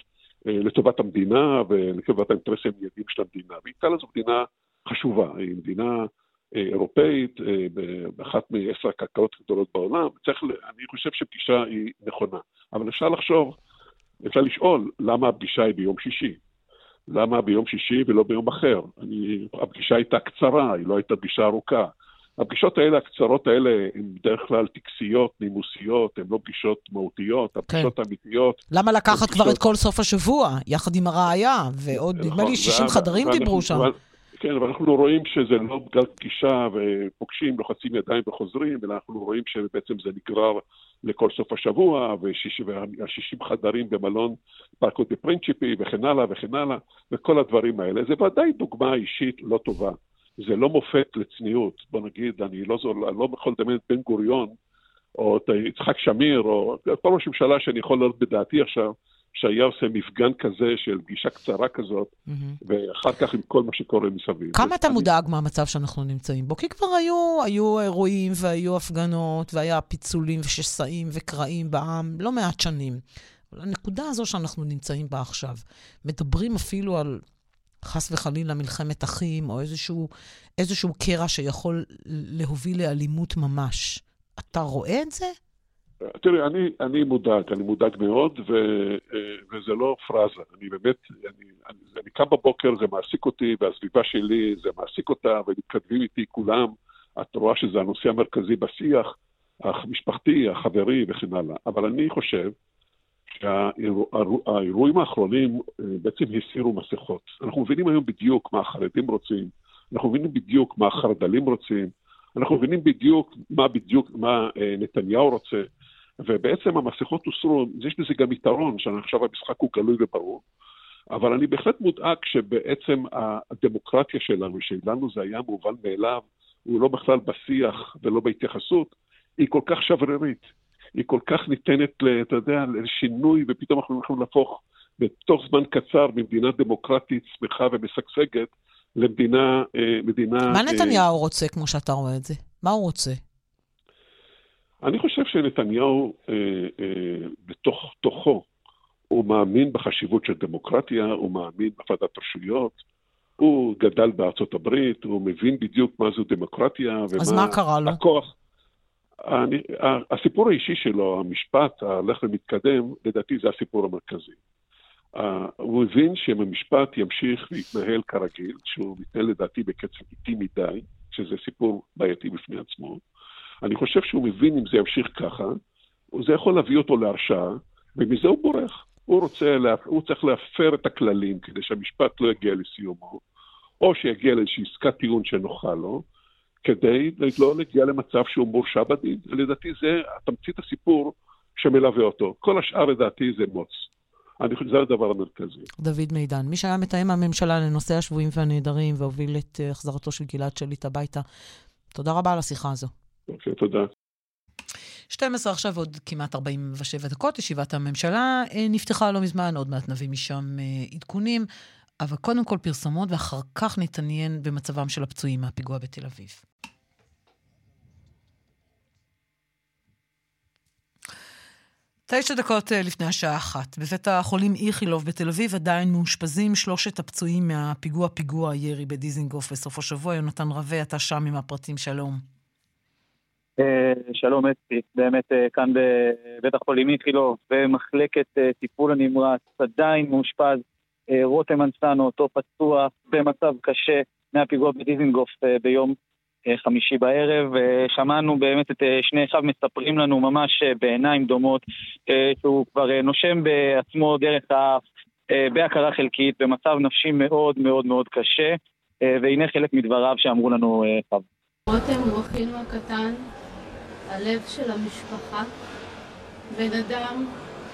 אה, לטובת המדינה ולטובת האינטרסים המיידיים של המדינה. ואיטליה זו מדינה חשובה, היא מדינה אירופאית, באחת מעשר הקרקעות הגדולות בעולם. צריך, אני חושב שפגישה היא נכונה. אבל אפשר לחשוב, אפשר לשאול, למה הפגישה היא ביום שישי? למה ביום שישי ולא ביום אחר? אני, הפגישה הייתה קצרה, היא לא הייתה פגישה ארוכה. הפגישות האלה, הקצרות האלה, הן בדרך כלל טקסיות, נימוסיות, הן לא פגישות מהותיות, כן. הפגישות כן. האמיתיות... למה לקחת פגישות... כבר את כל סוף השבוע, יחד עם הרעיה, ועוד, נדמה לי, 60 נכון, חדרים דיברו שם. כן, אבל אנחנו רואים שזה לא בגלל פגישה ופוגשים, לוחצים ידיים וחוזרים, אלא אנחנו רואים שבעצם זה נגרר לכל סוף השבוע, וה-60 חדרים במלון פארקו דה פרינצ'יפי, וכן הלאה וכן הלאה, וכל הדברים האלה. זה ודאי דוגמה אישית לא טובה. זה לא מופת לצניעות. בוא נגיד, אני לא, לא יכול לדמיין את בן גוריון, או את יצחק שמיר, או כל ראש ממשלה שאני יכול לעלות בדעתי עכשיו, שהיה עושה מפגן כזה של פגישה קצרה כזאת, mm-hmm. ואחר כך עם כל מה שקורה מסביב. כמה אתה אני... מודאג מהמצב שאנחנו נמצאים בו? כי כבר היו, היו אירועים והיו הפגנות, והיה פיצולים ושסעים וקרעים בעם לא מעט שנים. אבל הנקודה הזו שאנחנו נמצאים בה עכשיו, מדברים אפילו על חס וחלילה מלחמת אחים, או איזשהו, איזשהו קרע שיכול להוביל לאלימות ממש. אתה רואה את זה? תראי, אני, אני מודאג, אני מודאג מאוד, ו, אה, וזה לא פראזה. אני באמת, אני, אני, אני קם בבוקר, זה מעסיק אותי, והסביבה שלי, זה מעסיק אותה, ומתכתבים איתי כולם. את רואה שזה הנושא המרכזי בשיח המשפחתי, החברי וכן הלאה. אבל אני חושב שהאירועים האחרונים אה, בעצם הסירו מסכות. אנחנו מבינים היום בדיוק מה החרדים רוצים, אנחנו מבינים בדיוק מה החרד"לים רוצים, אנחנו מבינים בדיוק מה בדיוק, מה אה, נתניהו רוצה, ובעצם המסכות הוסרו, יש בזה גם יתרון, שעכשיו המשחק הוא גלוי וברור, אבל אני בהחלט מודאג שבעצם הדמוקרטיה שלנו, שלנו זה היה מובן מאליו, הוא לא בכלל בשיח ולא בהתייחסות, היא כל כך שברירית. היא כל כך ניתנת, אתה יודע, לשינוי, ופתאום אנחנו יכולים להפוך בתוך זמן קצר ממדינה דמוקרטית, שמחה ומשגשגת, למדינה... אה, מדינה... מה אה, נתניהו רוצה, כמו שאתה רואה את זה? מה הוא רוצה? אני חושב שנתניהו, אה, אה, בתוך תוכו, הוא מאמין בחשיבות של דמוקרטיה, הוא מאמין בהפרדת רשויות, הוא גדל בארצות הברית, הוא מבין בדיוק מה זו דמוקרטיה ומה... אז מה קרה לו? הכוח. אני, הסיפור האישי שלו, המשפט ההולך ומתקדם, לדעתי זה הסיפור המרכזי. הוא הבין שאם המשפט ימשיך להתנהל כרגיל, שהוא מתנהל לדעתי בקצב איטי מדי, שזה סיפור בעייתי בפני עצמו, אני חושב שהוא מבין אם זה ימשיך ככה, זה יכול להביא אותו להרשעה, ומזה הוא בורח. הוא רוצה, הוא צריך להפר את הכללים כדי שהמשפט לא יגיע לסיומו, או שיגיע לאיזושהי עסקת טיעון שנוחה לו, כדי לא להגיע למצב שהוא מורשע בדין. לדעתי זה תמצית הסיפור שמלווה אותו. כל השאר לדעתי זה מוץ. אני חושב שזה הדבר המרכזי. דוד מידן, מי שהיה מתאם הממשלה לנושא השבויים והנעדרים והוביל את אה, החזרתו של גלעד שליט הביתה, תודה רבה על השיחה הזו. אוקיי, תודה. 12 עכשיו עוד כמעט 47 דקות, ישיבת הממשלה אה, נפתחה לא מזמן, עוד מעט נביא משם אה, עדכונים, אבל קודם כל פרסומות, ואחר כך נתעניין במצבם של הפצועים מהפיגוע בתל אביב. תשע דקות אה, לפני השעה אחת. בבית החולים איכילוב בתל אביב עדיין מאושפזים שלושת הפצועים מהפיגוע פיגוע הירי בדיזינגוף בסוף השבוע. יונתן רווה, אתה שם עם הפרטים, שלום. אה, שלום אסתי, באמת אה, כאן בבית החולים איכילוב, במחלקת טיפול הנמרץ, עדיין מאושפז רותם אנסנו, אותו פצוע במצב קשה מהפיגוע בדיזינגוף ביום אה, חמישי בערב, שמענו באמת את אה, שני אחיו מספרים לנו ממש אה, בעיניים דומות שהוא כבר נושם בעצמו דרך האף, בהכרה חלקית, במצב נפשי מאוד מאוד מאוד קשה, והנה חלק מדבריו שאמרו לנו אחיו. רותם הוא אחינו הקטן, הלב של המשפחה, בן אדם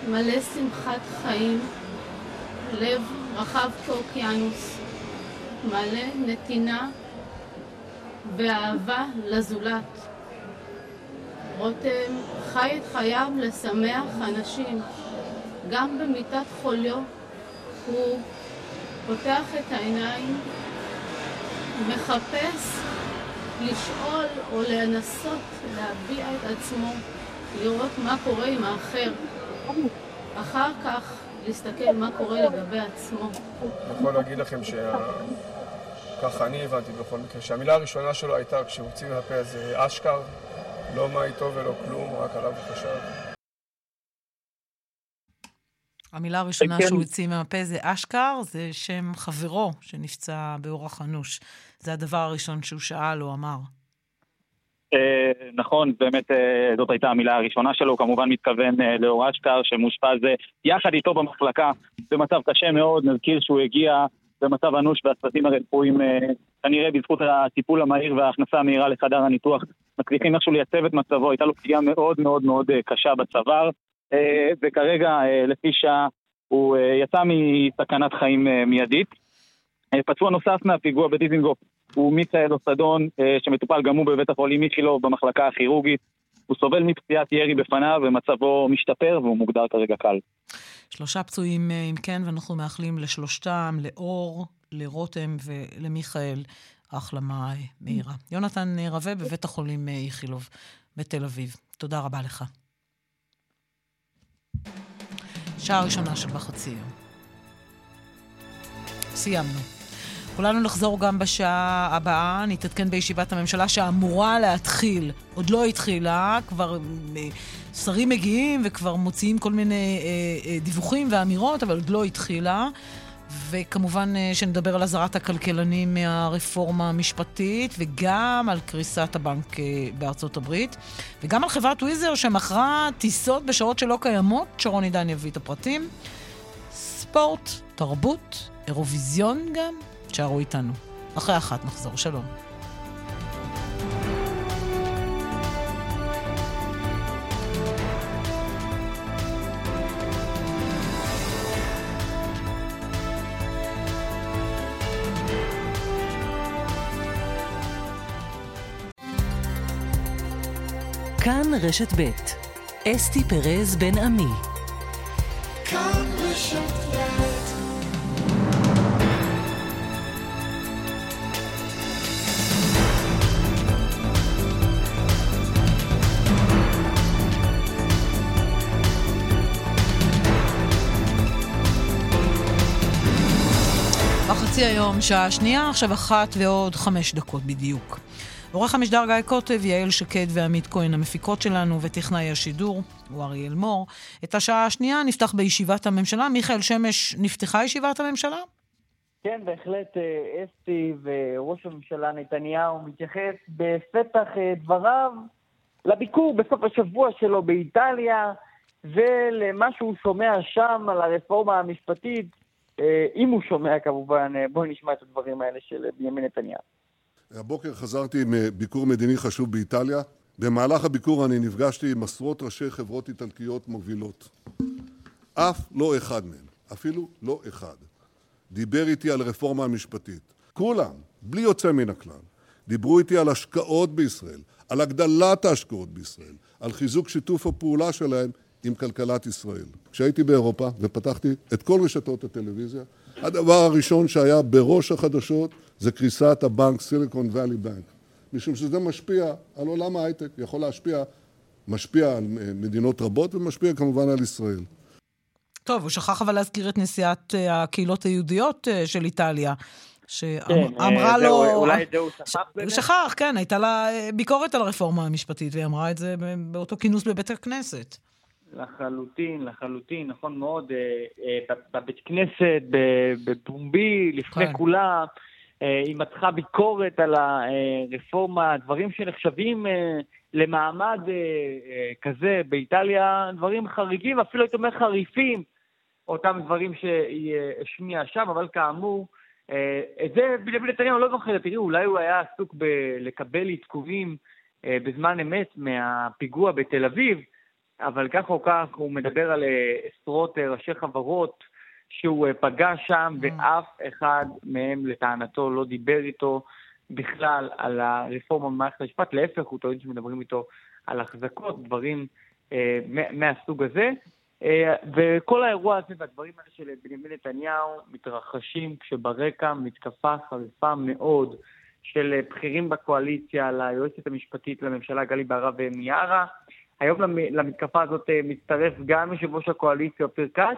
מלא שמחת חיים, לב רחב כאוקיינוס, מלא נתינה ואהבה לזולת. רותם חי את חייו לשמח אנשים. גם במיטת חוליו הוא פותח את העיניים, מחפש לשאול או לנסות להביע את עצמו, לראות מה קורה עם האחר. אחר כך להסתכל מה קורה לגבי עצמו. אני יכול להגיד לכם שה... ככה אני הבנתי בכל מקרה, שהמילה הראשונה שלו הייתה כשהוא הוציא מהפה זה אשכר, לא מה איתו ולא כלום, רק עליו הוא חשב. המילה הראשונה כן. שהוא הוציא מהפה זה אשכר, זה שם חברו שנפצע באורח אנוש. זה הדבר הראשון שהוא שאל או אמר. אה, נכון, באמת אה, זאת הייתה המילה הראשונה שלו, כמובן מתכוון אה, לאור אשכר שמאושפז יחד איתו במחלקה במצב קשה מאוד, נזכיר שהוא הגיע במצב אנוש והצוותים הרפואיים כנראה בזכות הטיפול המהיר וההכנסה המהירה לחדר הניתוח מצליחים איכשהו לייצב את מצבו, הייתה לו פגיעה מאוד מאוד מאוד קשה בצוואר וכרגע לפי שעה הוא יצא מסכנת חיים מיידית. פצוע נוסף מהפיגוע בדיזינגוף הוא מיכאל אוסדון, אה, שמטופל גם הוא בבית החולים איכילוב במחלקה הכירורגית. הוא סובל מפציעת ירי בפניו ומצבו משתפר והוא מוגדר כרגע קל. שלושה פצועים, אה, אם כן, ואנחנו מאחלים לשלושתם, לאור, לרותם ולמיכאל, החלמה אה, מהירה. יונתן רווה בבית החולים איכילוב בתל אביב. תודה רבה לך. שעה ראשונה של בחצי יום. סיימנו. כולנו נחזור גם בשעה הבאה, נתעדכן בישיבת הממשלה שאמורה להתחיל, עוד לא התחילה, כבר אה, שרים מגיעים וכבר מוציאים כל מיני אה, אה, דיווחים ואמירות, אבל עוד לא התחילה. וכמובן שנדבר על אזהרת הכלכלנים מהרפורמה המשפטית, וגם על קריסת הבנק בארצות הברית, וגם על חברת וויזר שמכרה טיסות בשעות שלא קיימות. שרון עידן יביא את הפרטים. ספורט, תרבות, אירוויזיון גם, תשארו איתנו. אחרי אחת נחזור. שלום. כאן רשת ב' אסתי פרז בן עמי. כאן רשת חצי היום, שעה שנייה, עכשיו אחת ועוד חמש דקות בדיוק. עורך המשדר גיא קוטב, יעל שקד ועמית כהן המפיקות שלנו וטכנאי השידור הוא אריאל מור. את השעה השנייה נפתח בישיבת הממשלה. מיכאל שמש, נפתחה ישיבת הממשלה? כן, בהחלט אה, אסתי וראש הממשלה נתניהו מתייחס בפתח אה, דבריו לביקור בסוף השבוע שלו באיטליה ולמה שהוא שומע שם על הרפורמה המשפטית אם הוא שומע כמובן, אה, בואו נשמע את הדברים האלה של בנימין נתניהו. הבוקר חזרתי מביקור מדיני חשוב באיטליה. במהלך הביקור אני נפגשתי עם עשרות ראשי חברות איטלקיות מובילות. אף לא אחד מהם, אפילו לא אחד, דיבר איתי על רפורמה המשפטית. כולם, בלי יוצא מן הכלל, דיברו איתי על השקעות בישראל, על הגדלת ההשקעות בישראל, על חיזוק שיתוף הפעולה שלהם עם כלכלת ישראל. כשהייתי באירופה ופתחתי את כל רשתות הטלוויזיה, הדבר הראשון שהיה בראש החדשות זה קריסת הבנק סיליקון ואלי בנק, משום שזה משפיע על עולם ההייטק, יכול להשפיע, משפיע על מדינות רבות ומשפיע כמובן על ישראל. טוב, הוא שכח אבל להזכיר את נשיאת אה, הקהילות היהודיות אה, של איטליה. שאמרה כן, לו... אולי את זה הוא שכח באמת? הוא שכח, כן, הייתה לה אה, ביקורת על הרפורמה המשפטית, והיא אמרה את זה באותו כינוס בבית הכנסת. לחלוטין, לחלוטין, נכון מאוד. אה, אה, בבית כנסת, בפומבי, לפני כן. כולם, אה, היא מתחה ביקורת על הרפורמה, דברים שנחשבים למעמד כזה באיטליה, דברים חריגים, אפילו הייתי אומר חריפים, אותם דברים שהיא השמיעה שם, אבל כאמור, את זה בנימין נתניהו לא זוכר, תראי, אולי הוא היה עסוק בלקבל עדכונים בזמן אמת מהפיגוע בתל אביב, אבל כך או כך הוא מדבר על אה, עשרות אה, ראשי חברות שהוא אה, פגש שם, mm. ואף אחד מהם לטענתו לא דיבר איתו בכלל על הרפורמה במערכת המשפט, להפך, הוא טוען שמדברים איתו על החזקות, דברים אה, מהסוג הזה. אה, וכל האירוע הזה והדברים האלה של בנימין נתניהו מתרחשים כשברקע מתקפה חריפה מאוד של בכירים בקואליציה ליועצת המשפטית לממשלה גלי בהרב מיארה. היום למתקפה הזאת אה, מצטרף גם יושב ראש הקואליציה אופיר כץ,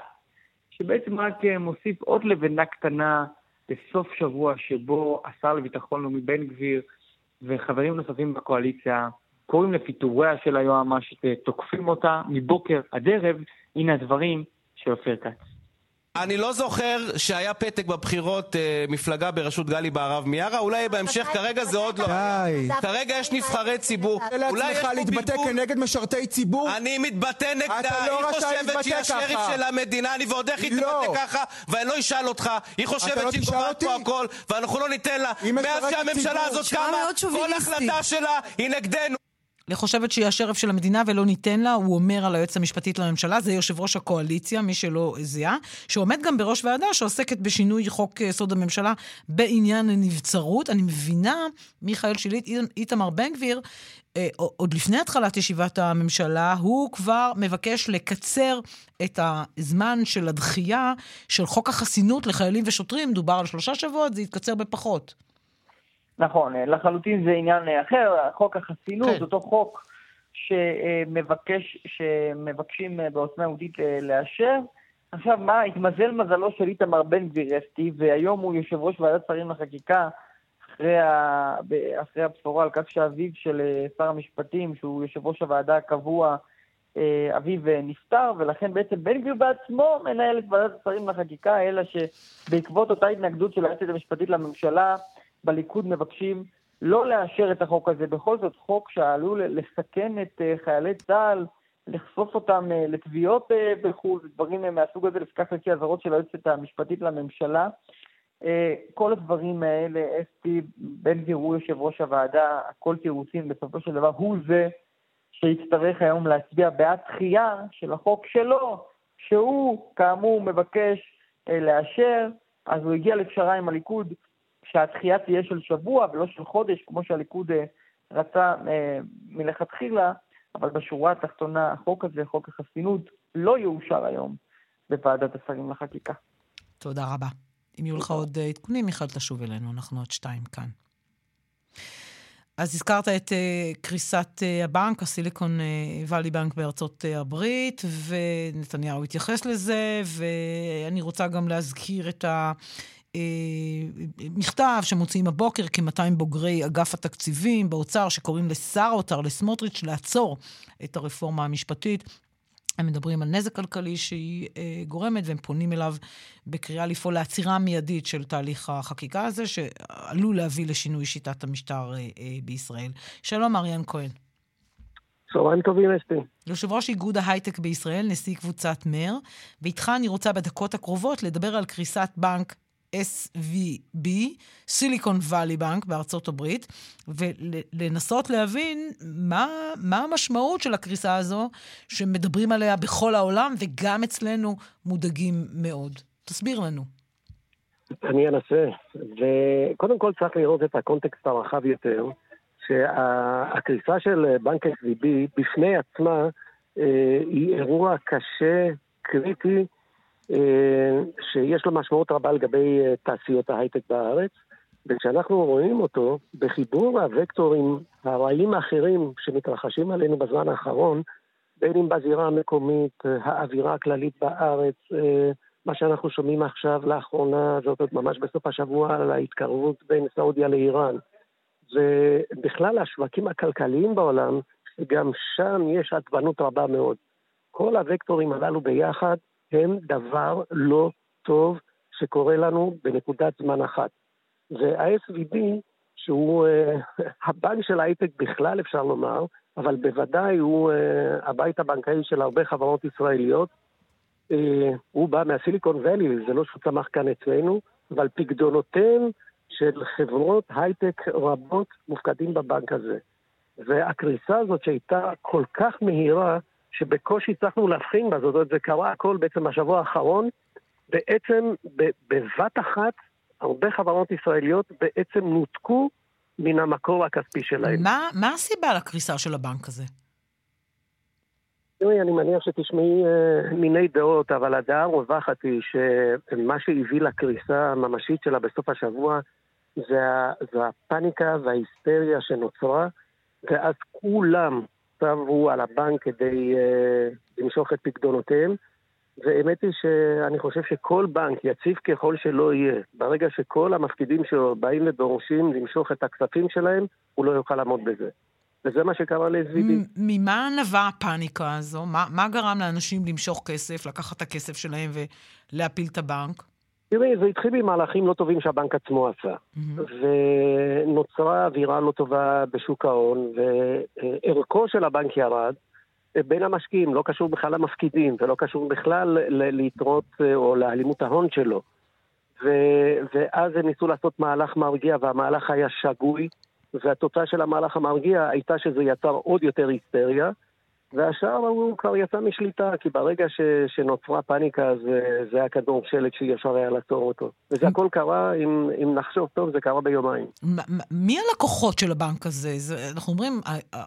שבעצם רק אה, מוסיף עוד לבנה קטנה בסוף שבוע שבו השר לביטחון לאומי בן גביר וחברים נוספים בקואליציה קוראים לפיטוריה של היועמ"שית, תוקפים אותה מבוקר עד ערב, הנה הדברים של אופיר כץ. אני לא זוכר שהיה פתק בבחירות אה, מפלגה בראשות גלי בהרב מיארה, אולי בהמשך, כרגע זה עוד לא... די. כרגע יש נבחרי ציבור. אולי יש פה להתבטא כנגד משרתי ציבור? אני מתבטא נגדה, לא היא חושבת שהיא השריף של המדינה, אני ועוד איך היא לא. תתבטא ככה, ואני לא אשאל אותך, היא לא חושבת שהיא תשאל קובעת? פה הכל, ואנחנו לא ניתן לה. מאז שהממשלה. הזאת קמה, כל. החלטה שלה היא נגדנו. חושבת שהיא השרף של המדינה ולא ניתן לה, הוא אומר על היועצת המשפטית לממשלה, זה יושב ראש הקואליציה, מי שלא זיהה, שעומד גם בראש ועדה שעוסקת בשינוי חוק יסוד הממשלה בעניין הנבצרות. אני מבינה, מיכאל שילית, איתמר בן גביר, אה, עוד לפני התחלת ישיבת הממשלה, הוא כבר מבקש לקצר את הזמן של הדחייה של חוק החסינות לחיילים ושוטרים. דובר על שלושה שבועות, זה יתקצר בפחות. נכון, אה, לחלוטין זה עניין אה, אחר, חוק החסינות, כן. אותו חוק שמבקש, שמבקשים אה, בעוצמה יהודית לאשר. עכשיו, מה, התמזל מזלו של איתמר בן גביר אסתי, והיום הוא יושב ראש ועדת שרים לחקיקה, אחרי, ה... אחרי הבשורה על כך שאביו של שר המשפטים, שהוא יושב ראש הוועדה הקבוע, אביו נפטר, ולכן בעצם בן גביר בעצמו מנהל את ועדת השרים לחקיקה, אלא שבעקבות אותה התנגדות של היועצת המשפטית לממשלה, בליכוד מבקשים לא לאשר את החוק הזה. בכל זאת, חוק שעלול לסכן את אה, חיילי צה"ל, לחשוף אותם אה, לתביעות אה, בחו"ל, דברים מהסוג הזה, לפיכך לפי אזהרות של היועצת המשפטית לממשלה. כל הדברים האלה, אסתי, בן גביר הוא יושב ראש הוועדה, הכל תירוצים, בסופו של דבר הוא זה שיצטרך היום להצביע בעד דחייה של החוק שלו, שהוא כאמור מבקש לאשר, אז הוא הגיע לפשרה עם הליכוד. שהדחייה תהיה של שבוע ולא של חודש, כמו שהליכוד אה, רצה אה, מלכתחילה, אבל בשורה התחתונה, החוק הזה, חוק החסינות, לא יאושר היום בוועדת השרים לחקיקה. תודה רבה. אם יהיו לך עוד אה, עדכונים, מיכל תשוב אלינו, אנחנו עוד שתיים כאן. אז הזכרת את uh, קריסת uh, הבנק, הסיליקון וואלי uh, בנק בארצות uh, הברית, ונתניהו התייחס לזה, ואני רוצה גם להזכיר את ה... מכתב שמוציאים הבוקר כ-200 בוגרי אגף התקציבים באוצר, שקוראים לשר האוצר, לסמוטריץ', לעצור את הרפורמה המשפטית. הם מדברים על נזק כלכלי שהיא אה, גורמת, והם פונים אליו בקריאה לפעול לעצירה מיידית של תהליך החקיקה הזה, שעלול להביא לשינוי שיטת המשטר אה, אה, בישראל. שלום, אריאן כהן. צהריים טובים, אסתי. יושב ראש איגוד ההייטק בישראל, נשיא קבוצת מר, ואיתך אני רוצה בדקות הקרובות לדבר על קריסת בנק SVB, סיליקון וואלי בנק בארצות הברית, ולנסות להבין מה, מה המשמעות של הקריסה הזו, שמדברים עליה בכל העולם, וגם אצלנו מודאגים מאוד. תסביר לנו. אני אנסה, וקודם כל צריך לראות את הקונטקסט הרחב יותר, שהקריסה של בנק SVB בפני עצמה אה, היא אירוע קשה, קריטי, שיש לו משמעות רבה לגבי אה, תעשיות ההייטק בארץ, וכשאנחנו רואים אותו בחיבור הוקטורים הרעים האחרים שמתרחשים עלינו בזמן האחרון, בין אם בזירה המקומית, אה, האווירה הכללית בארץ, מה שאנחנו שומעים עכשיו לאחרונה, זאת אומרת ממש בסוף השבוע, על ההתקרבות בין סעודיה לאיראן, ובכלל השווקים הכלכליים בעולם, גם שם יש עצבנות רבה מאוד. כל הוקטורים הללו ביחד הם דבר לא טוב שקורה לנו בנקודת זמן אחת. וה-SVB, שהוא uh, הבנק של הייטק בכלל, אפשר לומר, אבל בוודאי הוא uh, הבית הבנקאי של הרבה חברות ישראליות. Uh, הוא בא מהסיליקון ואלי, זה לא שהוא צמח כאן אצלנו, אבל פקדונותיהם של חברות הייטק רבות מופקדים בבנק הזה. והקריסה הזאת שהייתה כל כך מהירה, שבקושי הצלחנו להבחין בה, זאת אומרת, זה קרה הכל בעצם בשבוע האחרון. בעצם בבת אחת, הרבה חברות ישראליות בעצם נותקו מן המקור הכספי שלהם. מה, מה הסיבה לקריסה של הבנק הזה? תראי, אני מניח שתשמעי uh, מיני דעות, אבל הדעה הרווחת היא שמה שהביא לקריסה הממשית שלה בסוף השבוע זה, זה הפאניקה וההיסטריה שנוצרה, ואז כולם, שמו על הבנק כדי uh, למשוך את פקדונותיהם, והאמת היא שאני חושב שכל בנק, יציב ככל שלא יהיה, ברגע שכל המפקידים שלו באים ודורשים למשוך את הכספים שלהם, הוא לא יוכל לעמוד בזה. וזה מה שקרה ל-SVB. ממה נבעה הפאניקה הזו? מה, מה גרם לאנשים למשוך כסף, לקחת את הכסף שלהם ולהפיל את הבנק? תראי, זה התחיל ממהלכים לא טובים שהבנק עצמו עשה. Mm-hmm. ונוצרה אווירה לא טובה בשוק ההון, וערכו של הבנק ירד. בין המשקיעים, לא קשור בכלל למפקידים, ולא קשור בכלל ליתרות אה, או לאלימות ההון שלו. ו, ואז הם ניסו לעשות מהלך מרגיע, והמהלך היה שגוי, והתוצאה של המהלך המרגיע הייתה שזה יצר עוד יותר היסטריה, והשאר הוא כבר יצא משליטה, כי ברגע ש, שנוצרה פאניקה זה, זה היה כדור שלג שאי אפשר היה לעצור אותו. וזה הכל קרה, אם, אם נחשוב טוב, זה קרה ביומיים. מי הלקוחות של הבנק הזה? זה, אנחנו אומרים,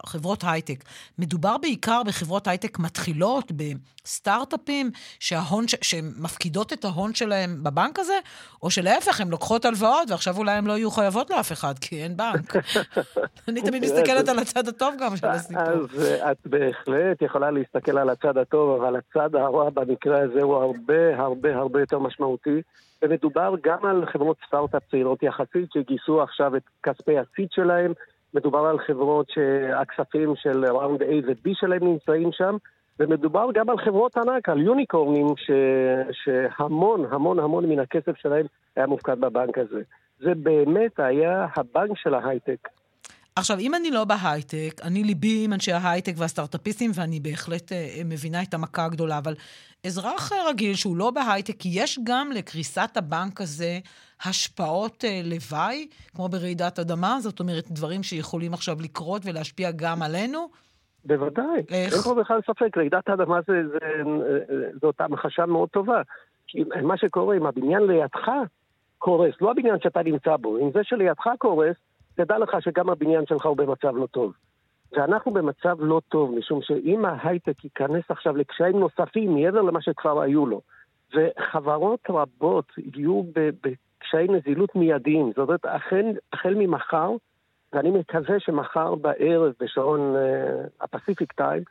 חברות הייטק. מדובר בעיקר בחברות הייטק מתחילות, בסטארט-אפים, שההון, שמפקידות את ההון שלהם בבנק הזה, או שלהפך, הן לוקחות הלוואות, ועכשיו אולי הן לא יהיו חייבות לאף אחד, כי אין בנק. אני תמיד מסתכלת על הצד הטוב גם של הסיפור. אז את בהחלט... יכולה להסתכל על הצד הטוב, אבל הצד הרע במקרה הזה הוא הרבה הרבה הרבה יותר משמעותי. ומדובר גם על חברות סטארט-אפ צעירות יחסית שגייסו עכשיו את כספי הסיד שלהם. מדובר על חברות שהכספים של ראונד A ו-B שלהם נמצאים שם. ומדובר גם על חברות ענק, על יוניקורנים, ש... שהמון המון המון מן הכסף שלהם היה מופקד בבנק הזה. זה באמת היה הבנק של ההייטק. עכשיו, אם אני לא בהייטק, אני ליבי עם אנשי ההייטק והסטארט-אפיסטים, ואני בהחלט אה, מבינה את המכה הגדולה, אבל אזרח רגיל שהוא לא בהייטק, יש גם לקריסת הבנק הזה השפעות אה, לוואי, כמו ברעידת אדמה? זאת אומרת, דברים שיכולים עכשיו לקרות ולהשפיע גם עלינו? בוודאי. איך? אין פה בכלל ספק, רעידת אדמה זה, זה, זה, זאת המחשה מאוד טובה. כי מה שקורה, אם הבניין לידך קורס, לא הבניין שאתה נמצא בו, אם זה שלידך קורס, תדע לך שגם הבניין שלך הוא במצב לא טוב. ואנחנו במצב לא טוב, משום שאם ההייטק ייכנס עכשיו לקשיים נוספים מעבר למה שכבר היו לו, וחברות רבות יהיו בקשיי נזילות מיידיים, זאת אומרת, החל, החל ממחר, ואני מקווה שמחר בערב בשעון הפסיפיק uh, טיים,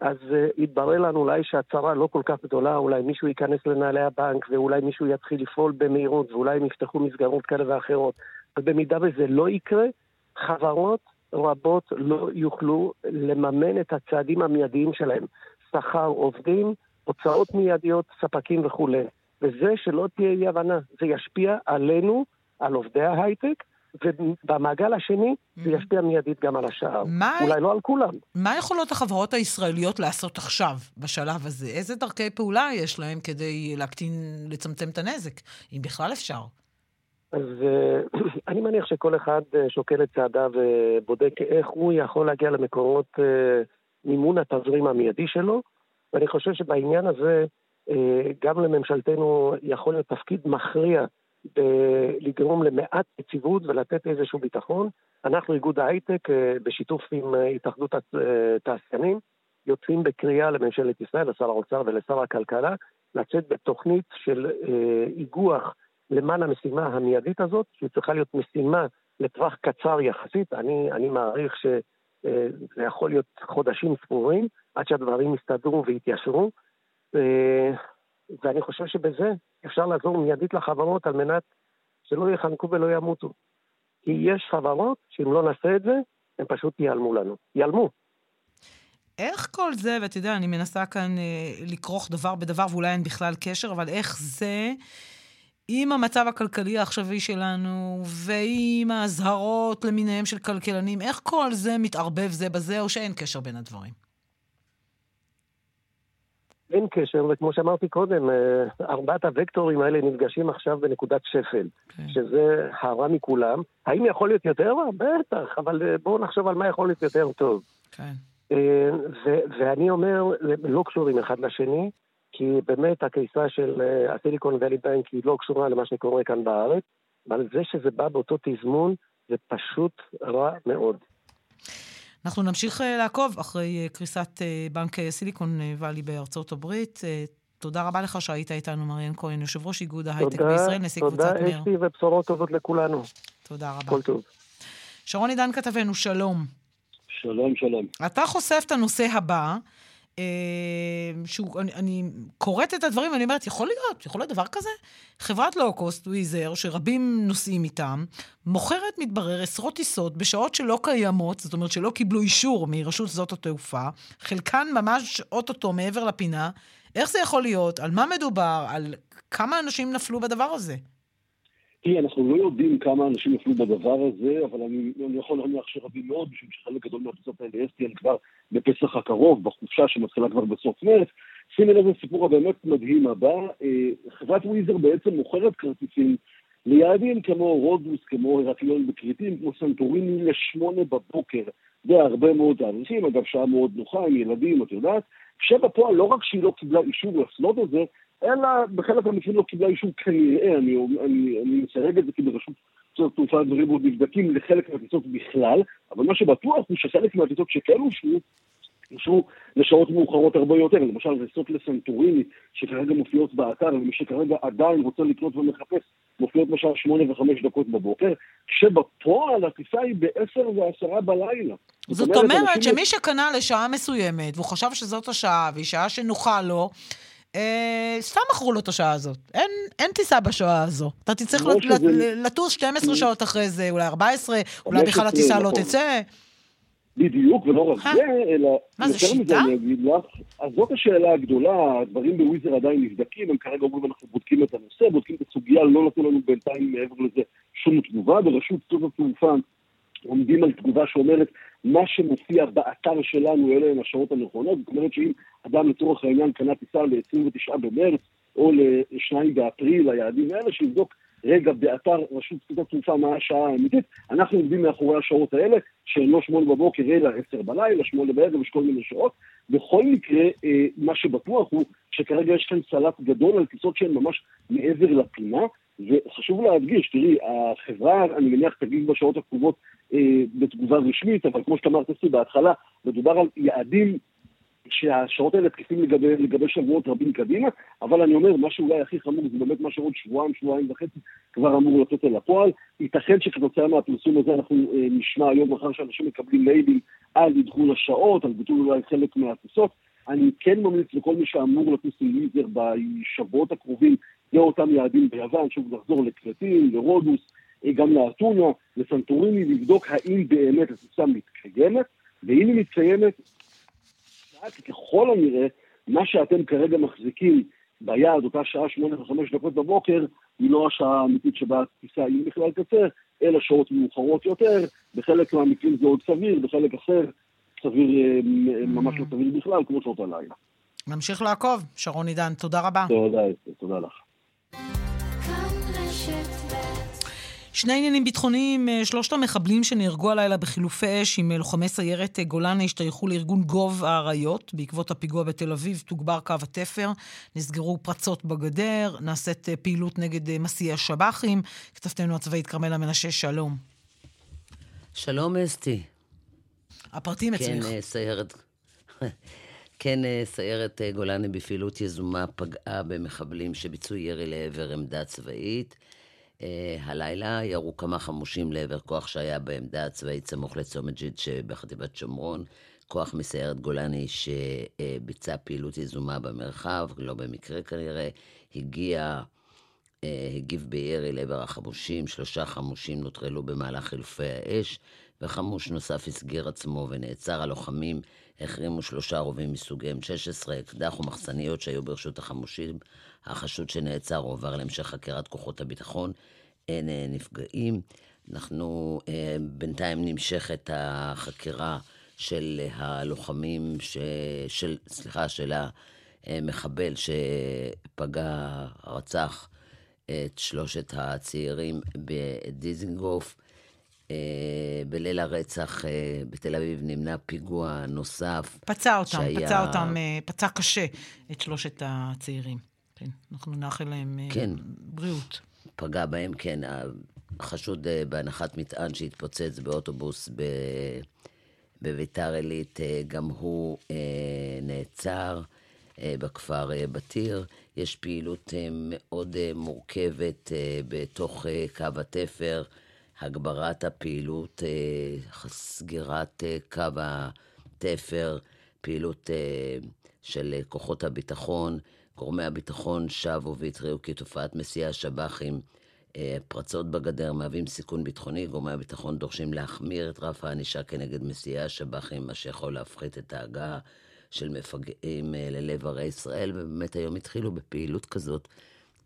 אז uh, יתברר לנו אולי שהצהרה לא כל כך גדולה, אולי מישהו ייכנס לנהלי הבנק, ואולי מישהו יתחיל לפעול במהירות, ואולי הם יפתחו מסגרות כאלה ואחרות. ובמידה וזה לא יקרה, חברות רבות לא יוכלו לממן את הצעדים המיידיים שלהם. שכר עובדים, הוצאות מיידיות, ספקים וכולי. וזה שלא תהיה אי הבנה, זה ישפיע עלינו, על עובדי ההייטק, ובמעגל השני זה mm-hmm. ישפיע מיידית גם על השאר. מה... אולי לא על כולם. מה יכולות החברות הישראליות לעשות עכשיו, בשלב הזה? איזה דרכי פעולה יש להם כדי להקטין, לצמצם את הנזק, אם בכלל אפשר? אז אה, אני מניח שכל אחד אה, שוקל את צעדיו ובודק איך הוא יכול להגיע למקורות אה, מימון התזרים המיידי שלו, ואני חושב שבעניין הזה גם לממשלתנו יכול להיות תפקיד מכריע לגרום למעט יציבות ולתת איזשהו ביטחון. אנחנו, איגוד ההייטק, בשיתוף עם התאחדות התעשיינים, יוצאים בקריאה לממשלת ישראל, לשר האוצר ולשר הכלכלה, לצאת בתוכנית של איגוח למען המשימה המיידית הזאת, שהיא צריכה להיות משימה לטווח קצר יחסית. אני, אני מעריך שזה יכול להיות חודשים ספורים עד שהדברים יסתדרו ויתיישרו. ואני חושב שבזה אפשר לעזור מיידית לחברות על מנת שלא יחנקו ולא ימותו. כי יש חברות שאם לא נעשה את זה, הם פשוט ייעלמו לנו. ייעלמו. איך כל זה, ואתה יודע, אני מנסה כאן אה, לכרוך דבר בדבר, ואולי אין בכלל קשר, אבל איך זה עם המצב הכלכלי העכשווי שלנו, ועם האזהרות למיניהם של כלכלנים, איך כל זה מתערבב זה בזה, או שאין קשר בין הדברים? אין קשר, וכמו שאמרתי קודם, אה, ארבעת הוקטורים האלה נפגשים עכשיו בנקודת שפל, okay. כן. שזה הרע מכולם. האם יכול להיות יותר רע? בטח, אבל אה, בואו נחשוב על מה יכול להיות יותר טוב. כן. אה, ואני אומר, לא קשורים אחד לשני, כי באמת הקריסה של אה, הסיליקון ואלי בנק היא לא קשורה למה שקורה כאן בארץ, אבל זה שזה בא באותו תזמון זה פשוט רע מאוד. אנחנו נמשיך אה, לעקוב אחרי אה, קריסת בנק סיליקון ואלי בארצות הברית. תודה רבה לך שהיית איתנו, מריאן כהן, יושב ראש איגוד ההייטק בישראל, נשיא קבוצת מר. תודה, אסתי, ובשורות טובות לכולנו. תודה רבה. כל טוב. שרון עידן כתבנו, שלום. שלום, שלום. אתה חושף את הנושא הבא, שהוא, אני, אני קוראת את הדברים ואני אומרת, יכול להיות, יכול להיות דבר כזה? חברת לואו-קוסט, וויזר, שרבים נוסעים איתם, מוכרת, מתברר, עשרות טיסות בשעות שלא קיימות, זאת אומרת שלא קיבלו אישור מרשות שדות התעופה, חלקן ממש אוטוטו מעבר לפינה. איך זה יכול להיות? על מה מדובר? על כמה אנשים נפלו בדבר הזה? תראי, אנחנו לא יודעים כמה אנשים נפלו בדבר הזה, אבל אני, אני יכול להניח שרבים מאוד, משום שחלק גדול מהטיסות האלה אסתי הן כבר בפסח הקרוב, בחופשה שמתחילה כבר בסוף מרץ. שימי לב לסיפור הבאמת מדהים הבא, אה, חברת וויזר בעצם מוכרת כרטיסים ליעדים כמו רודוס, כמו הרקליון בכריתים, כמו סנטוריני לשמונה בבוקר, והרבה מאוד תאריכים, אגב שעה מאוד נוחה עם ילדים, את יודעת, שבפועל לא רק שהיא לא קיבלה אישור לסלוט הזה, אלא בחלק מהמקרים לא קיבלה אישור כנראה, אני, אני, אני מסייג את זה כי ברשות שדות התעופה הדברים עוד נבדקים לחלק מהטיסות בכלל, אבל מה שבטוח הוא שחלק מהטיסות שכן אושרו, אושרו לשעות מאוחרות הרבה יותר, למשל טיסות לסנטוריני, שכרגע מופיעות באתר, ומי שכרגע עדיין רוצה לקנות ומחפש, מופיעות בשעה שמונה וחמש דקות בבוקר, כשבפועל הטיסה היא בעשר ועשרה בלילה. זאת אומרת שמי שקנה לשעה מסוימת, והוא חשב שזאת השעה, והיא שעה שנוחה לו, אה, סתם מכרו לו את השעה הזאת. אין, אין טיסה בשעה הזו. אתה תצטרך לט, לט, לטוס 12 שעות אחרי זה, אולי 14, אולי בכלל הטיסה לא נכון. תצא. בדיוק, ולא רק זה, אלא... מה, זה שיטה? אני אגיד לך. אז זאת השאלה הגדולה, הדברים בוויזר עדיין נבדקים, הם כרגע אומרים אנחנו בודקים את הנושא, בודקים את הסוגיה, לא נתנו לנו בינתיים מעבר לזה שום תגובה, ברשות שדות התעופה עומדים על תגובה שאומרת מה שמופיע באתר שלנו אלה הן השעות הנכונות, זאת אומרת שאם אדם לצורך העניין קנה טיסה ל-29 במרץ או ל-2 באפריל, היעדים האלה, שיבדוק רגע באתר רשות שדות התעופה מה השעה האמיתית, אנחנו עומדים מאחורי השעות האלה, שהן לא שמונה בבוקר אלא עשר בלילה, שמונה בערב, יש כל מיני שעות. בכל מקרה, אה, מה שבטוח הוא שכרגע יש כאן סלט גדול על טיסות שהן ממש מעבר לפינה, וחשוב להדגיש, תראי, החברה, אני מניח, תגיב בשעות הקרובות בתגובה רשמית, אבל כמו שאת אמרת אצלי בהתחלה, מדובר על יעדים שהשעות האלה תקפים לגבי, לגבי שבועות רבים קדימה, אבל אני אומר, מה שאולי הכי חמור זה באמת מה שעוד שבועיים, שבועיים וחצי כבר אמור לצאת אל הפועל. ייתכן שכתוצאה מהפרסום הזה אנחנו אה, נשמע היום מחר שאנשים מקבלים מיילים על עדכון השעות, על ביטול אולי חלק מהטיסות. אני כן ממליץ לכל מי שאמור לטוס ליזר בשבועות הקרובים לאותם יעדים ביוון, שוב לחזור לקרטין, לרודוס, אה, גם לאתונה, לסנטוריני, לבדוק האם באמת הטיסה מתקיימת, ואם היא מתקיימת, ככל הנראה, מה שאתם כרגע מחזיקים ביד, אותה שעה שמונה וחמש דקות בבוקר, היא לא השעה האמיתית שבה הטיסה היא בכלל קצר, אלא שעות מאוחרות יותר, בחלק מהמקרים זה עוד סביר, בחלק אחר סביר, אה, ממש לא סביר בכלל, כמו שעות הלילה. נמשיך לעקוב. שרון עידן, תודה רבה. תודה, תודה לך. שני עניינים ביטחוניים, אה, שלושת המחבלים שנהרגו הלילה בחילופי אש עם אה, לוחמי סיירת אה, גולן השתייכו לארגון גוב האריות. בעקבות הפיגוע בתל אביב תוגבר קו התפר, נסגרו פרצות בגדר, נעשית פעילות נגד מסיעי השב"חים. כתבתנו הצבאית כרמלה מנשה, שלום. שלום אסתי. הפרטים אצלך. כן, סיירת... כן, סיירת גולני בפעילות יזומה פגעה במחבלים שביצעו ירי לעבר עמדה צבאית. Uh, הלילה ירו כמה חמושים לעבר כוח שהיה בעמדה הצבאית סמוך לצומת ג'יד שבחטיבת שומרון. כוח מסיירת גולני שביצע פעילות יזומה במרחב, לא במקרה כנראה, הגיע, הגיב בירי לעבר החמושים, שלושה חמושים נוטרלו במהלך חילופי האש, וחמוש נוסף הסגיר עצמו ונעצר. הלוחמים החרימו שלושה רובים מסוג M16, אקדח ומחסניות שהיו ברשות החמושים. החשוד שנעצר הועבר להמשך חקירת כוחות הביטחון. אין אה, נפגעים. אנחנו אה, בינתיים נמשכת החקירה של הלוחמים, ש... של, סליחה, של המחבל שפגע, רצח את שלושת הצעירים בדיזינגוף. אה, בליל הרצח אה, בתל אביב נמנע פיגוע נוסף. פצע אותם, שהיה... פצע אותם, אה, פצע קשה את שלושת הצעירים. כן, אנחנו נאחל להם כן. בריאות. פגע בהם, כן. החשוד בהנחת מטען שהתפוצץ באוטובוס ב... בביתר עילית, גם הוא נעצר בכפר בתיר. יש פעילות מאוד מורכבת בתוך קו התפר. הגברת הפעילות, אה, סגירת אה, קו התפר, פעילות אה, של כוחות הביטחון. גורמי הביטחון שבו והתריעו כי תופעת מסיעי השב"חים, פרצות בגדר מהווים סיכון ביטחוני. גורמי הביטחון דורשים להחמיר את רף הענישה כנגד מסיעי השב"חים, מה שיכול להפחית את ההגעה של מפגעים ללב ערי ישראל, ובאמת היום התחילו בפעילות כזאת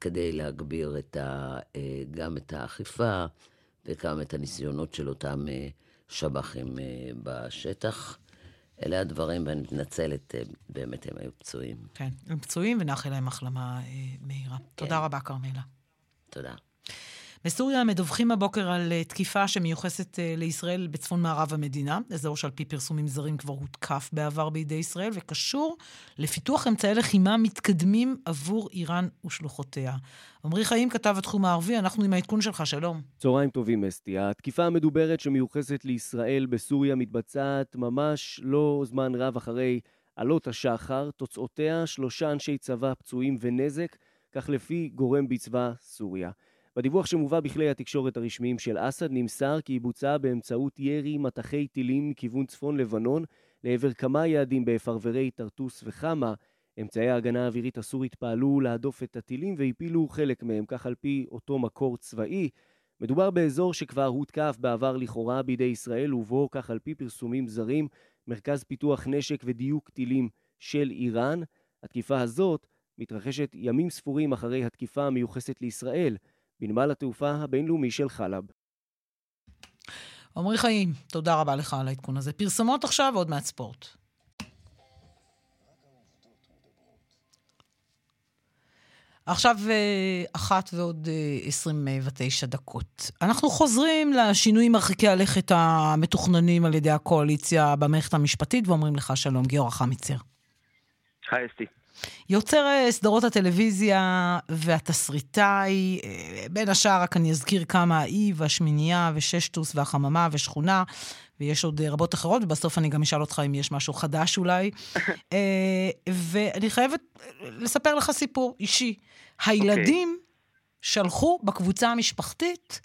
כדי להגביר את ה, גם את האכיפה וגם את הניסיונות של אותם שב"חים בשטח. אלה הדברים, ואני מתנצלת, באמת הם היו פצועים. כן, הם פצועים ונאחל להם החלמה אה, מהירה. כן. תודה רבה, כרמלה. תודה. בסוריה מדווחים הבוקר על תקיפה שמיוחסת לישראל בצפון מערב המדינה, אזור שעל פי פרסומים זרים כבר הותקף בעבר בידי ישראל, וקשור לפיתוח אמצעי לחימה מתקדמים עבור איראן ושלוחותיה. עמרי חיים כתב התחום הערבי, אנחנו עם העדכון שלך, שלום. צהריים טובים, אסתי. התקיפה המדוברת שמיוחסת לישראל בסוריה מתבצעת ממש לא זמן רב אחרי עלות השחר. תוצאותיה שלושה אנשי צבא פצועים ונזק, כך לפי גורם בצבא סוריה. בדיווח שמובא בכלי התקשורת הרשמיים של אסד נמסר כי היא בוצעה באמצעות ירי מטחי טילים מכיוון צפון לבנון לעבר כמה יעדים בפרברי טרטוס וחמה. אמצעי ההגנה האווירית הסורית פעלו להדוף את הטילים והפילו חלק מהם, כך על פי אותו מקור צבאי. מדובר באזור שכבר הותקף בעבר לכאורה בידי ישראל, ובו, כך על פי פרסומים זרים, מרכז פיתוח נשק ודיוק טילים של איראן. התקיפה הזאת מתרחשת ימים ספורים אחרי התקיפה המיוחסת לישראל. בנמל התעופה הבינלאומי של חלב. עמרי חיים, תודה רבה לך על העדכון הזה. פרסומות עכשיו, עוד מעט ספורט. עכשיו אחת ועוד 29 דקות. אנחנו חוזרים לשינויים מרחיקי הלכת המתוכננים על ידי הקואליציה במערכת המשפטית, ואומרים לך שלום, גיורא חמיצר. היי אסתי. יוצר סדרות הטלוויזיה והתסריטאי, בין השאר רק אני אזכיר כמה, האי והשמינייה וששטוס והחממה ושכונה, ויש עוד רבות אחרות, ובסוף אני גם אשאל אותך אם יש משהו חדש אולי. ואני חייבת לספר לך סיפור אישי. הילדים okay. שלחו בקבוצה המשפחתית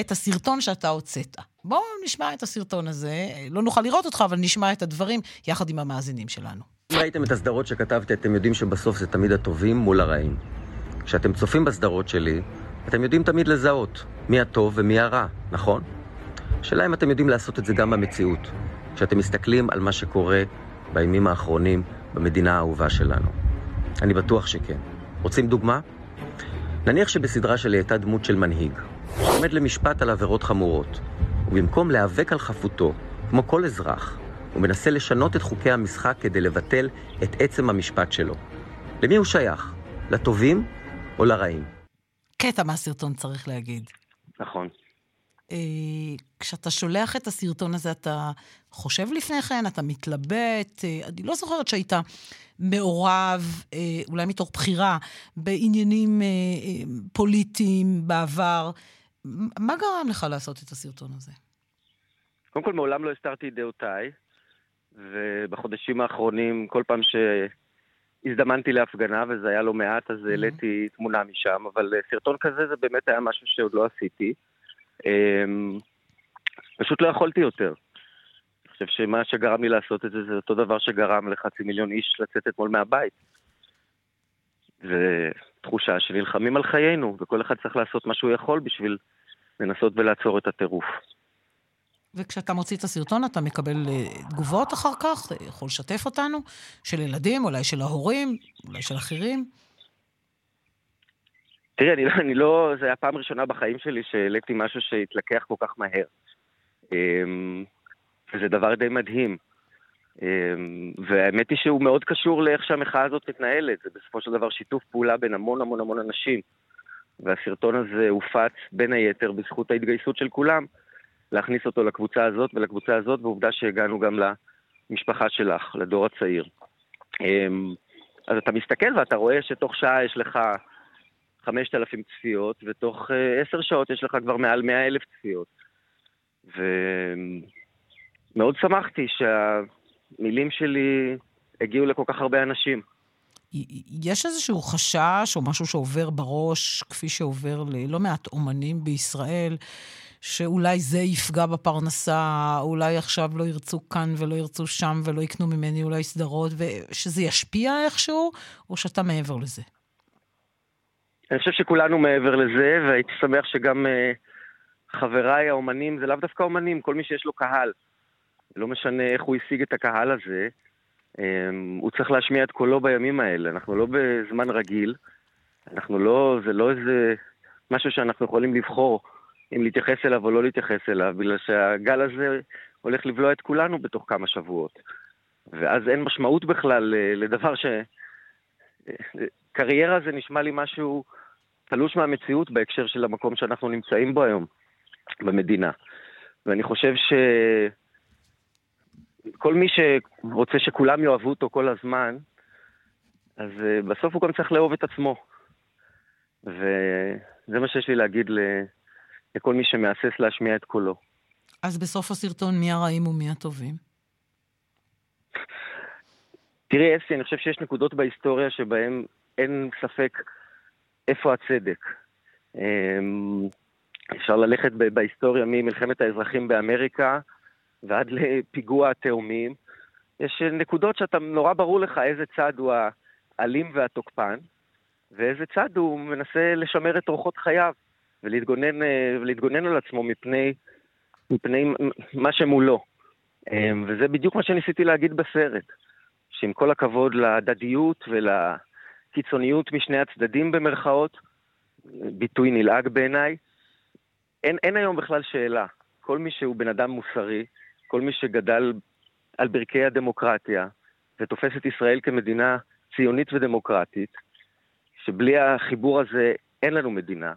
את הסרטון שאתה הוצאת. בואו נשמע את הסרטון הזה, לא נוכל לראות אותך, אבל נשמע את הדברים יחד עם המאזינים שלנו. אם ראיתם את הסדרות שכתבתי, אתם יודעים שבסוף זה תמיד הטובים מול הרעים. כשאתם צופים בסדרות שלי, אתם יודעים תמיד לזהות מי הטוב ומי הרע, נכון? השאלה אם אתם יודעים לעשות את זה גם במציאות, כשאתם מסתכלים על מה שקורה בימים האחרונים במדינה האהובה שלנו. אני בטוח שכן. רוצים דוגמה? נניח שבסדרה שלי הייתה דמות של מנהיג, שעומד למשפט על עבירות חמורות, ובמקום להיאבק על חפותו, כמו כל אזרח, הוא מנסה לשנות את חוקי המשחק כדי לבטל את עצם המשפט שלו. למי הוא שייך? לטובים או לרעים? קטע מהסרטון צריך להגיד. נכון. אה, כשאתה שולח את הסרטון הזה, אתה חושב לפני כן, אתה מתלבט, אה, אני לא זוכרת שהיית מעורב, אה, אולי מתוך בחירה, בעניינים אה, אה, פוליטיים בעבר. מה גרם לך לעשות את הסרטון הזה? קודם כל, מעולם לא הסתרתי את דעותיי. ובחודשים האחרונים, כל פעם שהזדמנתי להפגנה, וזה היה לא מעט, אז העליתי mm-hmm. תמונה משם, אבל סרטון כזה זה באמת היה משהו שעוד לא עשיתי. אמ, פשוט לא יכולתי יותר. אני חושב שמה שגרם לי לעשות את זה, זה אותו דבר שגרם לחצי מיליון איש לצאת אתמול מהבית. זה תחושה שנלחמים על חיינו, וכל אחד צריך לעשות מה שהוא יכול בשביל לנסות ולעצור את הטירוף. וכשאתה מוציא את הסרטון אתה מקבל uh, תגובות אחר כך, אתה יכול לשתף אותנו, של ילדים, אולי של ההורים, אולי של אחרים. תראי, אני, לא, אני לא, זו הייתה פעם ראשונה בחיים שלי שהעליתי משהו שהתלקח כל כך מהר. Um, וזה דבר די מדהים. Um, והאמת היא שהוא מאוד קשור לאיך שהמחאה הזאת מתנהלת. זה בסופו של דבר שיתוף פעולה בין המון המון המון אנשים. והסרטון הזה הופץ בין היתר בזכות ההתגייסות של כולם. להכניס אותו לקבוצה הזאת ולקבוצה הזאת, ועובדה שהגענו גם למשפחה שלך, לדור הצעיר. אמ, אז אתה מסתכל ואתה רואה שתוך שעה יש לך 5,000 צפיות, ותוך אה, עשר שעות יש לך כבר מעל 100 אלף צפיות. ומאוד שמחתי שהמילים שלי הגיעו לכל כך הרבה אנשים. יש איזשהו חשש או משהו שעובר בראש, כפי שעובר ללא מעט אומנים בישראל, שאולי זה יפגע בפרנסה, אולי עכשיו לא ירצו כאן ולא ירצו שם ולא יקנו ממני אולי סדרות, ושזה ישפיע איכשהו, או שאתה מעבר לזה? אני חושב שכולנו מעבר לזה, והייתי שמח שגם uh, חבריי האומנים, זה לאו דווקא אומנים, כל מי שיש לו קהל, לא משנה איך הוא השיג את הקהל הזה, um, הוא צריך להשמיע את קולו בימים האלה. אנחנו לא בזמן רגיל, אנחנו לא, זה לא איזה משהו שאנחנו יכולים לבחור אם להתייחס אליו או לא להתייחס אליו, בגלל שהגל הזה הולך לבלוע את כולנו בתוך כמה שבועות. ואז אין משמעות בכלל אה, לדבר ש... קריירה זה נשמע לי משהו תלוש מהמציאות בהקשר של המקום שאנחנו נמצאים בו היום, במדינה. ואני חושב שכל מי שרוצה שכולם יאהבו אותו כל הזמן, אז אה, בסוף הוא גם צריך לאהוב את עצמו. וזה מה שיש לי להגיד לכל מי שמהסס להשמיע את קולו. אז בסוף הסרטון מי הרעים ומי הטובים? תראי, אסי, אני חושב שיש נקודות בהיסטוריה שבהן אין ספק איפה הצדק. אמ, אפשר ללכת בהיסטוריה ממלחמת האזרחים באמריקה ועד לפיגוע התאומים. יש נקודות שאתה, נורא ברור לך איזה צד הוא האלים והתוקפן, ואיזה צד הוא מנסה לשמר את אורחות חייו ולהתגונן, אה, ולהתגונן על עצמו מפני, מפני מה שמולו. אמ, וזה בדיוק מה שניסיתי להגיד בסרט, שעם כל הכבוד להדדיות ולקיצוניות משני הצדדים במרכאות, ביטוי נלעג בעיניי, אין, אין היום בכלל שאלה. כל מי שהוא בן אדם מוסרי, כל מי שגדל על ברכי הדמוקרטיה ותופס את ישראל כמדינה ציונית ודמוקרטית, שבלי החיבור הזה אין לנו מדינה,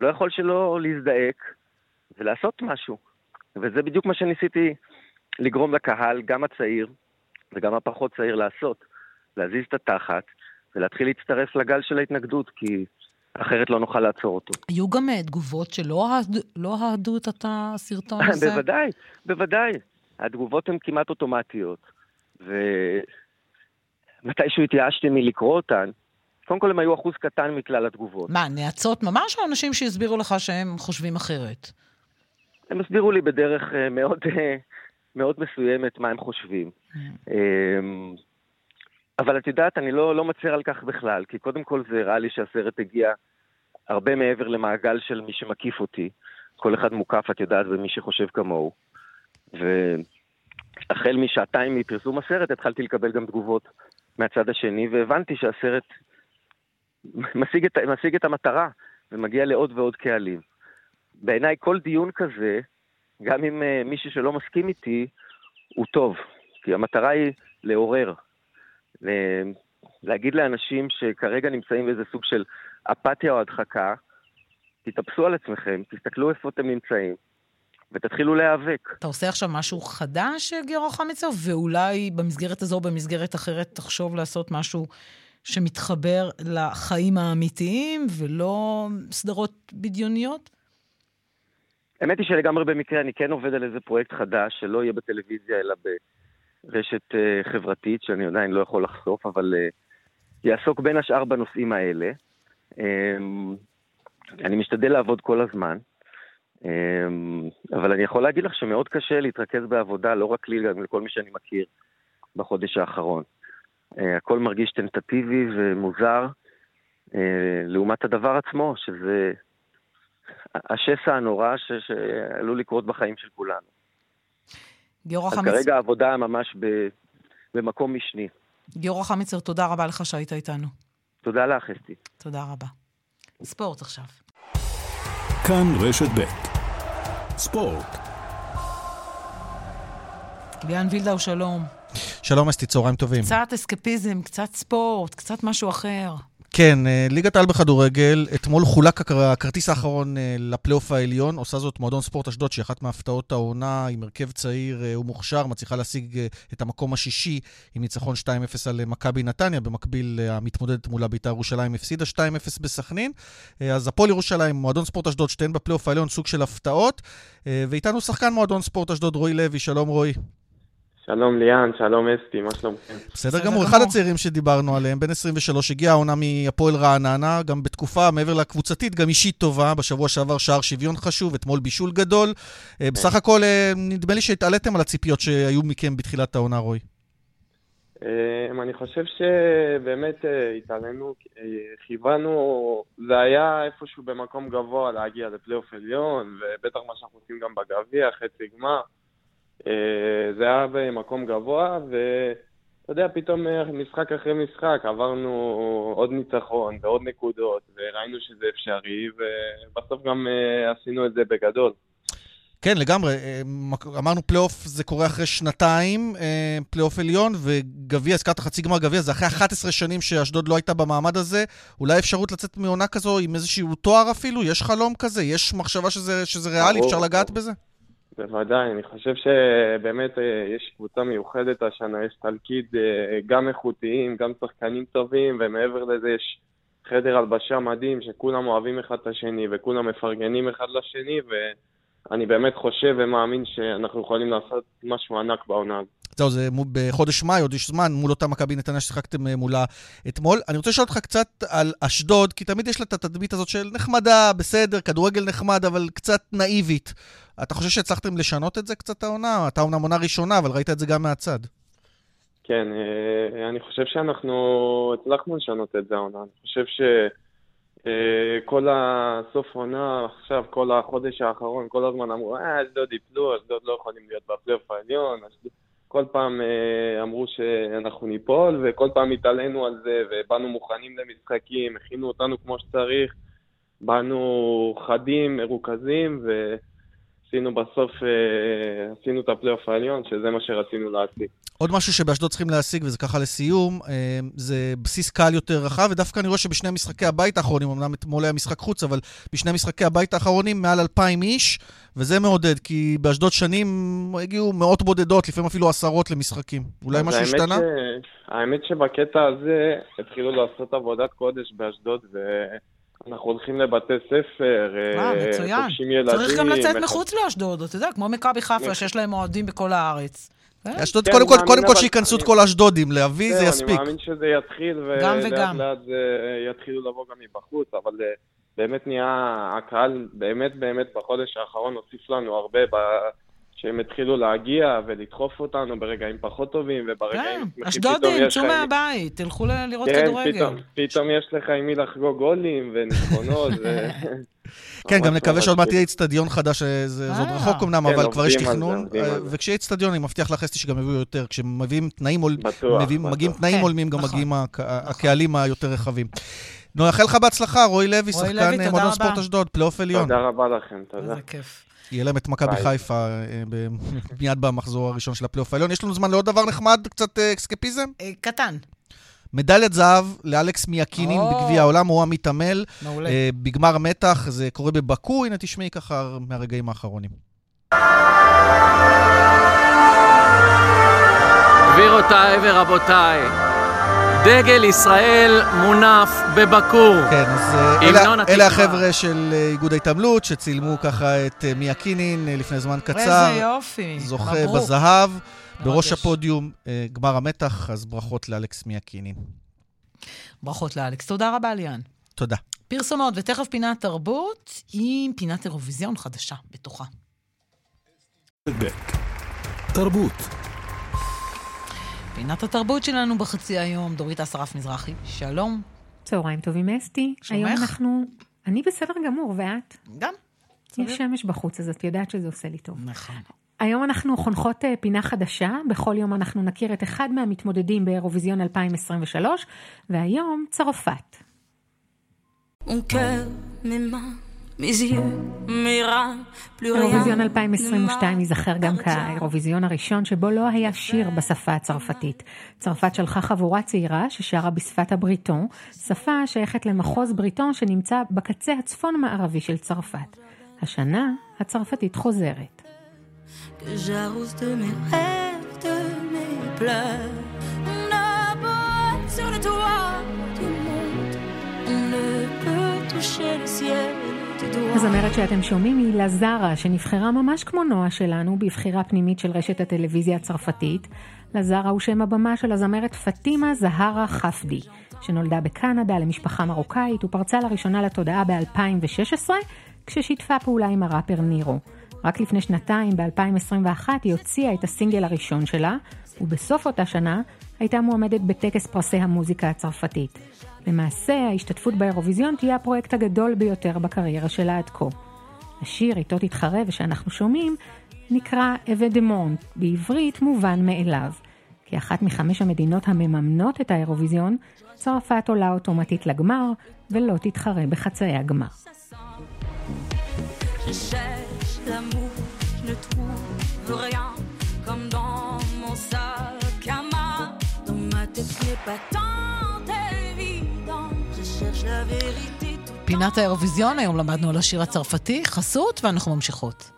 לא יכול שלא להזדעק ולעשות משהו. וזה בדיוק מה שניסיתי לגרום לקהל, גם הצעיר וגם הפחות צעיר לעשות, להזיז את התחת ולהתחיל להצטרף לגל של ההתנגדות, כי אחרת לא נוכל לעצור אותו. היו גם אה, תגובות שלא לא אהדו את הסרטון הזה? בוודאי, בוודאי. התגובות הן כמעט אוטומטיות, ומתישהו התייאשתי מלקרוא אותן, קודם כל הם היו אחוז קטן מכלל התגובות. מה, נאצות ממש או אנשים שהסבירו לך שהם חושבים אחרת? הם הסבירו לי בדרך uh, מאוד, uh, מאוד מסוימת מה הם חושבים. Mm. Um, אבל את יודעת, אני לא, לא מצר על כך בכלל, כי קודם כל זה הראה לי שהסרט הגיע הרבה מעבר למעגל של מי שמקיף אותי. כל אחד מוקף, את יודעת, במי שחושב כמוהו. והחל משעתיים מפרסום הסרט התחלתי לקבל גם תגובות מהצד השני, והבנתי שהסרט משיג את, משיג את המטרה ומגיע לעוד ועוד קהלים. בעיניי כל דיון כזה, גם עם uh, מישהו שלא מסכים איתי, הוא טוב. כי המטרה היא לעורר. להגיד לאנשים שכרגע נמצאים באיזה סוג של אפתיה או הדחקה, תתאפסו על עצמכם, תסתכלו איפה אתם נמצאים, ותתחילו להיאבק. אתה עושה עכשיו משהו חדש, גיורא חמיצר, ואולי במסגרת הזו או במסגרת אחרת תחשוב לעשות משהו שמתחבר לחיים האמיתיים ולא סדרות בדיוניות? האמת היא שלגמרי במקרה אני כן עובד על איזה פרויקט חדש שלא יהיה בטלוויזיה אלא ברשת uh, חברתית שאני עדיין לא יכול לחשוף, אבל uh, יעסוק בין השאר בנושאים האלה. Um, אני משתדל לעבוד כל הזמן, um, אבל אני יכול להגיד לך שמאוד קשה להתרכז בעבודה, לא רק לי, גם לכל מי שאני מכיר בחודש האחרון. אה, הכל מרגיש טנטטיבי ומוזר, אה, לעומת הדבר עצמו, שזה השסע הנורא ש... שעלול לקרות בחיים של כולנו. גיורא חמיצר... כרגע העבודה ממש ב... במקום משני. גיורא חמיצר, תודה רבה לך שהיית איתנו. תודה לך, אסתי. תודה רבה. ספורט עכשיו. כאן רשת ב' ספורט. ליאן וילדאו, שלום. שלום אסתי, צהריים טובים. קצת אסקפיזם, קצת ספורט, קצת משהו אחר. כן, אה, ליגת העל בכדורגל, אתמול חולק הכרטיס האחרון אה, לפלייאוף העליון, עושה זאת מועדון ספורט אשדוד, שהיא אחת מהפתעות העונה, עם הרכב צעיר אה, ומוכשר, מצליחה להשיג את המקום השישי עם ניצחון 2-0 על מכבי נתניה, במקביל המתמודדת מול הביתה ירושלים הפסידה 2-0 בסכנין. אז הפועל ירושלים, מועדון ספורט אשדוד, שתיהן בפלייאוף העליון, סוג של הפתעות. ואיתנו שחקן מועדון ספורט אשדוד, רועי לוי, שלום רועי. שלום ליאן, שלום אסתי, מה שלומכם? בסדר גמור, אחד הצעירים שדיברנו עליהם, בן 23, הגיע העונה מהפועל רעננה, גם בתקופה, מעבר לקבוצתית, גם אישית טובה, בשבוע שעבר שער שוויון חשוב, אתמול בישול גדול. אה, בסך הכל, אה, נדמה לי שהתעליתם על הציפיות שהיו מכם בתחילת העונה, רוי. אה, אני חושב שבאמת התעלינו, כיוונו, זה היה איפשהו במקום גבוה להגיע לפלייאוף עליון, ובטח מה שאנחנו עושים גם בגביע, חצי גמר. אה, זה היה במקום גבוה, ואתה יודע, פתאום אה, משחק אחרי משחק עברנו עוד ניצחון ועוד נקודות, וראינו שזה אפשרי, ובסוף גם אה, עשינו את זה בגדול. כן, לגמרי. אמרנו פלייאוף זה קורה אחרי שנתיים, פלייאוף עליון, וגביע, הזכרת חצי גמר גביע, זה אחרי 11 שנים שאשדוד לא הייתה במעמד הזה. אולי אפשרות לצאת מעונה כזו עם איזשהו תואר אפילו? יש חלום כזה? יש מחשבה שזה, שזה ריאלי? אפשר לגעת בזה? בוודאי, אני חושב שבאמת אה, יש קבוצה מיוחדת השנה, יש תלכיד אה, גם איכותיים, גם שחקנים טובים, ומעבר לזה יש חדר הלבשה מדהים, שכולם אוהבים אחד את השני וכולם מפרגנים אחד לשני, ואני באמת חושב ומאמין שאנחנו יכולים לעשות משהו ענק בעונה הזאת. זהו, זה בחודש מאי, עוד יש זמן, מול אותה מכבי נתניה ששיחקתם אה, מולה אתמול. אני רוצה לשאול אותך קצת על אשדוד, כי תמיד יש לה את התדמית הזאת של נחמדה, בסדר, כדורגל נחמד, אבל קצת נאיבית. אתה חושב שהצלחתם לשנות את זה קצת העונה? אתה אומנם עונה ראשונה, אבל ראית את זה גם מהצד. כן, אה, אני חושב שאנחנו הצלחנו לשנות את זה העונה. אני חושב שכל אה, הסוף עונה, עכשיו, כל החודש האחרון, כל הזמן אמרו, אה, אשדוד יפלו, אשדוד לא יכולים להיות בפלייאוף העליון. כל פעם אה, אמרו שאנחנו ניפול, וכל פעם התעלינו על זה, ובאנו מוכנים למשחקים, הכינו אותנו כמו שצריך, באנו חדים, מרוכזים, ו... עשינו בסוף, אה, עשינו את הפלייאוף העליון, שזה מה שרצינו להשיג. עוד משהו שבאשדוד צריכים להשיג, וזה ככה לסיום, אה, זה בסיס קהל יותר רחב, ודווקא אני רואה שבשני משחקי הבית האחרונים, אמנם אתמול היה משחק חוץ, אבל בשני משחקי הבית האחרונים מעל אלפיים איש, וזה מעודד, כי באשדוד שנים הגיעו מאות בודדות, לפעמים אפילו עשרות למשחקים. אולי משהו השתנה? ש... האמת שבקטע הזה התחילו לעשות עבודת קודש באשדוד, ו... אנחנו הולכים לבתי ספר, אה, אה מצוין. ילדים. צריך גם לצאת מחוץ לאשדוד, אתה יודע, כמו מכבי חיפה, שיש להם אוהדים בכל הארץ. כן? אשדוד, קודם כל, קודם כל שייכנסו את כל האשדודים, להביא זה יספיק. אני מאמין שזה יתחיל, ולאט לאט זה יתחילו לבוא גם מבחוץ, אבל אה, באמת נהיה, הקהל באמת באמת בחודש האחרון הוסיף לנו הרבה שהם התחילו להגיע ולדחוף אותנו ברגעים פחות טובים וברגעים... כן, אשדודים, צאו מהבית, תלכו לראות כן, כדורגל. כן, פתאום יש לך עם מי לחגוג גולים וניצחונות. כן, גם נקווה שעוד מעט יהיה איצטדיון חדש, זה עוד אה. רחוק אמנם, כן, אבל כבר יש תכנון. אה, וכשיהיה איצטדיון, אני מבטיח לך, אסתי, שגם יביאו יותר. כשמביאים תנאים כן, הולמים, גם נכון. מגיעים הקהלים היותר רחבים. נאחל לך בהצלחה, רועי לוי, שחקן מועדון ספורט אשדוד, פלייאוף עליון. תודה רבה לכם, תודה. איזה כיף. יהיה להם את מכבי חיפה אה, מיד במחזור הראשון של הפלייאוף העליון. יש לנו זמן לעוד דבר נחמד, קצת אה, אסקפיזם? אה, קטן. מדליית זהב לאלכס מיאקינין oh. בגביע העולם, הוא המתעמל. מעולה. בגמר מתח, זה קורה בבאקו, הנה תשמעי ככה מהרגעים האחרונים. גבירותיי ורבותיי, דגל ישראל מונף בבקור. כן, אז אה, אלה, אלה החבר'ה של אה, איגוד ההתעמלות, שצילמו ככה את אה, מיה קינין לפני זמן קצר. איזה יופי, זוכה מברוק. בזהב. בראש הפודיום, גמר המתח, אז ברכות לאלכס מיה קינין. ברכות לאלכס. תודה רבה, ליאן. תודה. פרסומות, ותכף פינת תרבות עם פינת אירוויזיון חדשה בתוכה. תרבות פינת התרבות שלנו בחצי היום, דורית אסרף מזרחי, שלום. צהריים טובים, אסתי. שומך? היום אנחנו... אני בסדר גמור, ואת? גם. יש שמש בחוץ, אז את יודעת שזה עושה לי טוב. נכון. היום אנחנו חונכות אה, פינה חדשה, בכל יום אנחנו נכיר את אחד מהמתמודדים באירוויזיון 2023, והיום צרפת. אירוויזיון 2022 ייזכר גם כאירוויזיון הראשון שבו לא היה שיר בשפה הצרפתית. צרפת שלחה חבורה צעירה ששרה בשפת הבריטון, שפה השייכת למחוז בריטון שנמצא בקצה הצפון-מערבי של צרפת. השנה הצרפתית חוזרת. toucher le ciel הזמרת שאתם שומעים היא לזרה, שנבחרה ממש כמו נועה שלנו, בבחירה פנימית של רשת הטלוויזיה הצרפתית. לזרה הוא שם הבמה של הזמרת פטימה זהרה חפדי, שנולדה בקנדה למשפחה מרוקאית ופרצה לראשונה לתודעה ב-2016, כששיתפה פעולה עם הראפר נירו. רק לפני שנתיים, ב-2021, היא הוציאה את הסינגל הראשון שלה, ובסוף אותה שנה הייתה מועמדת בטקס פרסי המוזיקה הצרפתית. למעשה, ההשתתפות באירוויזיון תהיה הפרויקט הגדול ביותר בקריירה שלה עד כה. השיר איתו תתחרה ושאנחנו שומעים נקרא אבדמונט, בעברית מובן מאליו. כאחת מחמש המדינות המממנות את האירוויזיון, צרפת עולה אוטומטית לגמר ולא תתחרה בחצאי הגמר. פינת האירוויזיון, היום למדנו על השיר הצרפתי, חסות, ואנחנו ממשיכות.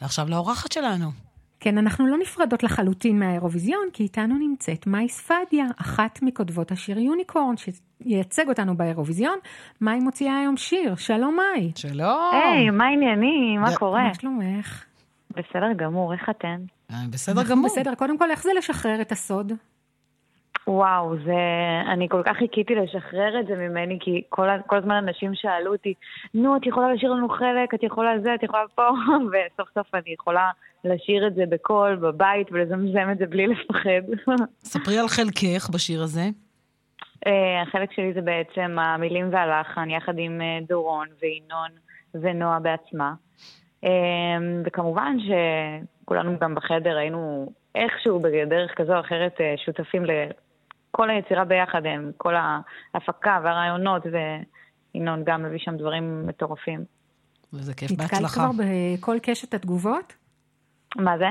ועכשיו לאורחת שלנו. כן, אנחנו לא נפרדות לחלוטין מהאירוויזיון, כי איתנו נמצאת מאי ספדיה, אחת מכותבות השיר יוניקורן, שייצג אותנו באירוויזיון. מאי מוציאה היום שיר, שלום מאי. שלום. היי, hey, מה העניינים? מה קורה? מה שלומך? בסדר גמור, איך אתן? אה, בסדר גמור. בסדר, קודם כל, איך זה לשחרר את הסוד? וואו, זה... אני כל כך חיכיתי לשחרר את זה ממני, כי כל, כל הזמן אנשים שאלו אותי, נו, את יכולה לשיר לנו חלק, את יכולה זה, את יכולה פה, וסוף סוף אני יכולה לשיר את זה בקול, בבית, ולזמזם את זה בלי לפחד. ספרי על חלקך בשיר הזה. Uh, החלק שלי זה בעצם המילים והלחן, יחד עם uh, דורון וינון ונועה בעצמה. Uh, וכמובן שכולנו גם בחדר היינו איכשהו בדרך כזו או אחרת שותפים כל היצירה ביחד, הם, כל ההפקה והרעיונות, וינון גם מביא שם דברים מטורפים. וזה כיף, בהצלחה. נתקלת כבר בכל קשת התגובות? מה זה?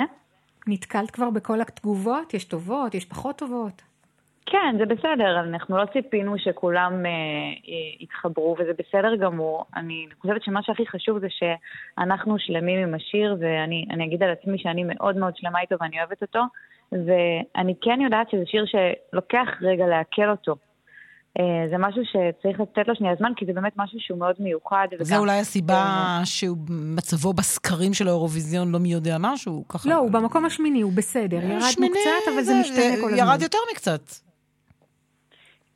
נתקלת כבר בכל התגובות? יש טובות, יש פחות טובות? כן, זה בסדר, אנחנו לא ציפינו שכולם אה, יתחברו, וזה בסדר גמור. אני חושבת שמה שהכי חשוב זה שאנחנו שלמים עם השיר, ואני אגיד על עצמי שאני מאוד מאוד שלמה איתו ואני אוהבת אותו, ואני כן יודעת שזה שיר שלוקח רגע לעכל אותו. אה, זה משהו שצריך לתת לו שנייה זמן, כי זה באמת משהו שהוא מאוד מיוחד. זה אולי הסיבה שמצבו בסקרים של האירוויזיון לא מי יודע משהו, ככה. לא, הוא במקום השמיני, הוא בסדר. ירד קצת, אבל זה משתנה כל הזמן. ירד יותר מקצת.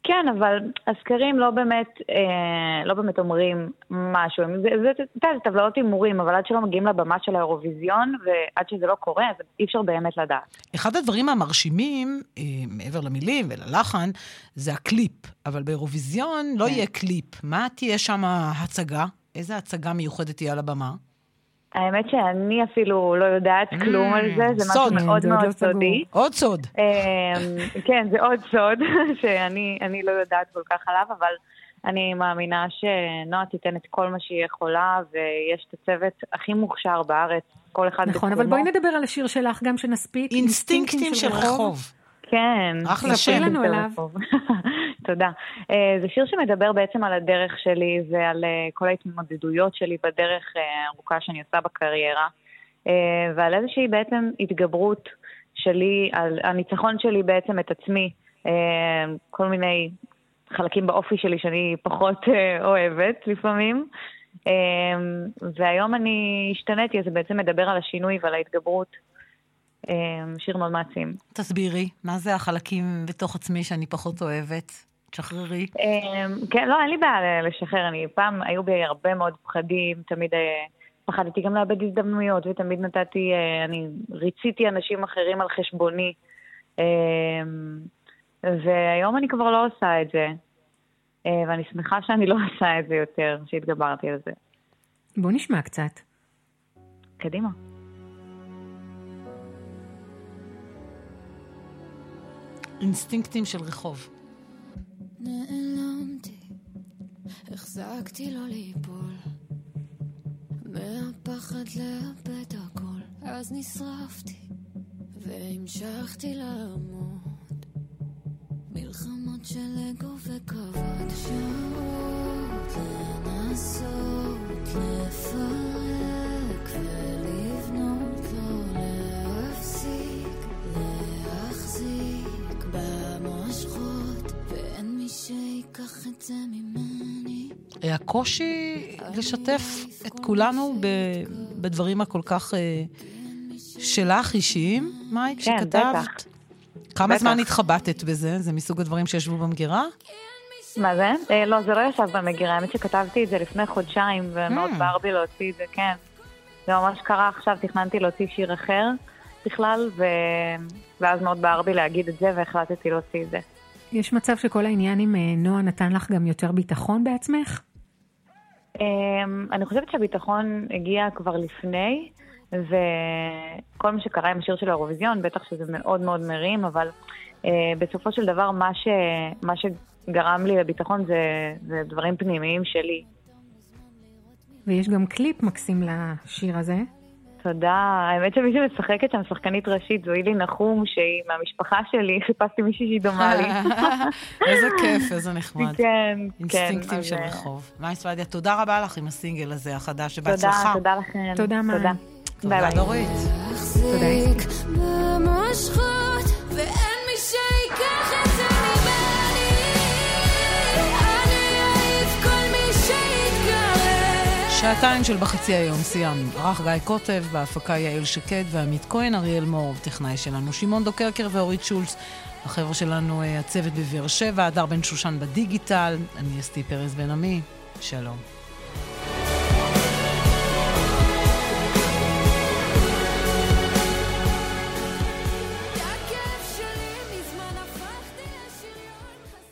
כן, אבל הסקרים לא באמת, אה, לא באמת אומרים משהו. זה, זה, זה, זה טבלאות הימורים, אבל עד שלא מגיעים לבמה של האירוויזיון, ועד שזה לא קורה, אז אי אפשר באמת לדעת. אחד הדברים המרשימים, אה, מעבר למילים וללחן, זה הקליפ. אבל באירוויזיון לא כן. יהיה קליפ. מה תהיה שם הצגה? איזה הצגה מיוחדת תהיה על הבמה? האמת שאני אפילו לא יודעת כלום על זה, זה משהו מאוד מאוד לא סודי. עוד סוד. אמ, כן, זה עוד סוד שאני לא יודעת כל כך עליו, אבל אני מאמינה שנועה תיתן את כל מה שהיא יכולה, ויש את הצוות הכי מוכשר בארץ, כל אחד בתחומו. נכון, אבל בואי נדבר על השיר שלך גם שנספיק. אינסטינקטים של רחוב. כן. אחלה שם. לנו עליו. תודה. אה, זה שיר שמדבר בעצם על הדרך שלי ועל אה, כל ההתמודדויות שלי בדרך אה, הארוכה שאני עושה בקריירה, ועל איזושהי בעצם התגברות שלי, על הניצחון שלי בעצם את עצמי, כל מיני חלקים באופי שלי שאני פחות אוהבת לפעמים. והיום אני השתניתי, אז זה בעצם מדבר על השינוי ועל ההתגברות. שיר מאוד מעצים. תסבירי, מה זה החלקים בתוך עצמי שאני פחות אוהבת? תשחררי. אמ, כן, לא, אין לי בעיה לשחרר. אני פעם, היו בי הרבה מאוד פחדים, תמיד אה, פחדתי גם לאבד הזדמנויות, ותמיד נתתי, אה, אני ריציתי אנשים אחרים על חשבוני. אמ, והיום אני כבר לא עושה את זה. אה, ואני שמחה שאני לא עושה את זה יותר, שהתגברתי על זה. בוא נשמע קצת. קדימה. אינסטינקטים של רחוב. נעלמתי, החזקתי לא ליפול, מהפחד לאבד הכל, אז נשרפתי, והמשכתי לעמוד, מלחמות של אגו וכבוד, שעות לנסות לפרק ולפרק הקושי לשתף את כולנו בדברים הכל כך אה, שלך אישיים, מייק, כן, שכתבת? בטח. כמה בטח. זמן התחבטת בזה? זה מסוג הדברים שישבו במגירה? מה זה? אה, לא, זה לא ישב במגירה, האמת שכתבתי את זה לפני חודשיים, ומאוד Hmm. בער בי להוציא את זה, כן. זה ממש קרה עכשיו, תכננתי להוציא שיר אחר בכלל, ו... ואז מאוד בער בי להגיד את זה, והחלטתי להוציא את זה. יש מצב שכל העניין עם אה, נועה נתן לך גם יותר ביטחון בעצמך? אמ, אני חושבת שהביטחון הגיע כבר לפני, וכל מה שקרה עם השיר של האירוויזיון, בטח שזה מאוד מאוד מרים, אבל אה, בסופו של דבר מה, ש... מה שגרם לי לביטחון זה, זה דברים פנימיים שלי. ויש גם קליפ מקסים לשיר הזה. תודה. האמת שמי שמשחקת שם שחקנית ראשית זו אילי נחום, שהיא מהמשפחה שלי, חיפשתי מישהי שהיא דומה לי. איזה כיף, איזה נחמד. כן, כן. אינסטינקטים של אה, רחוב. מאי ספדיה, תודה רבה לך עם הסינגל הזה החדש, תודה, שבהצלחה. תודה לכם. תודה, מאי. תודה. תודה. דורית. מחזיק שעתיים של בחצי היום סיימנו. ערך גיא קוטב, בהפקה יעל שקד ועמית כהן, אריאל מור, טכנאי שלנו שמעון דוקרקר ואורית שולץ. החבר'ה שלנו, אה, הצוות בבאר שבע, הדר בן שושן בדיגיטל, אני אסתי פרז בן עמי, שלום.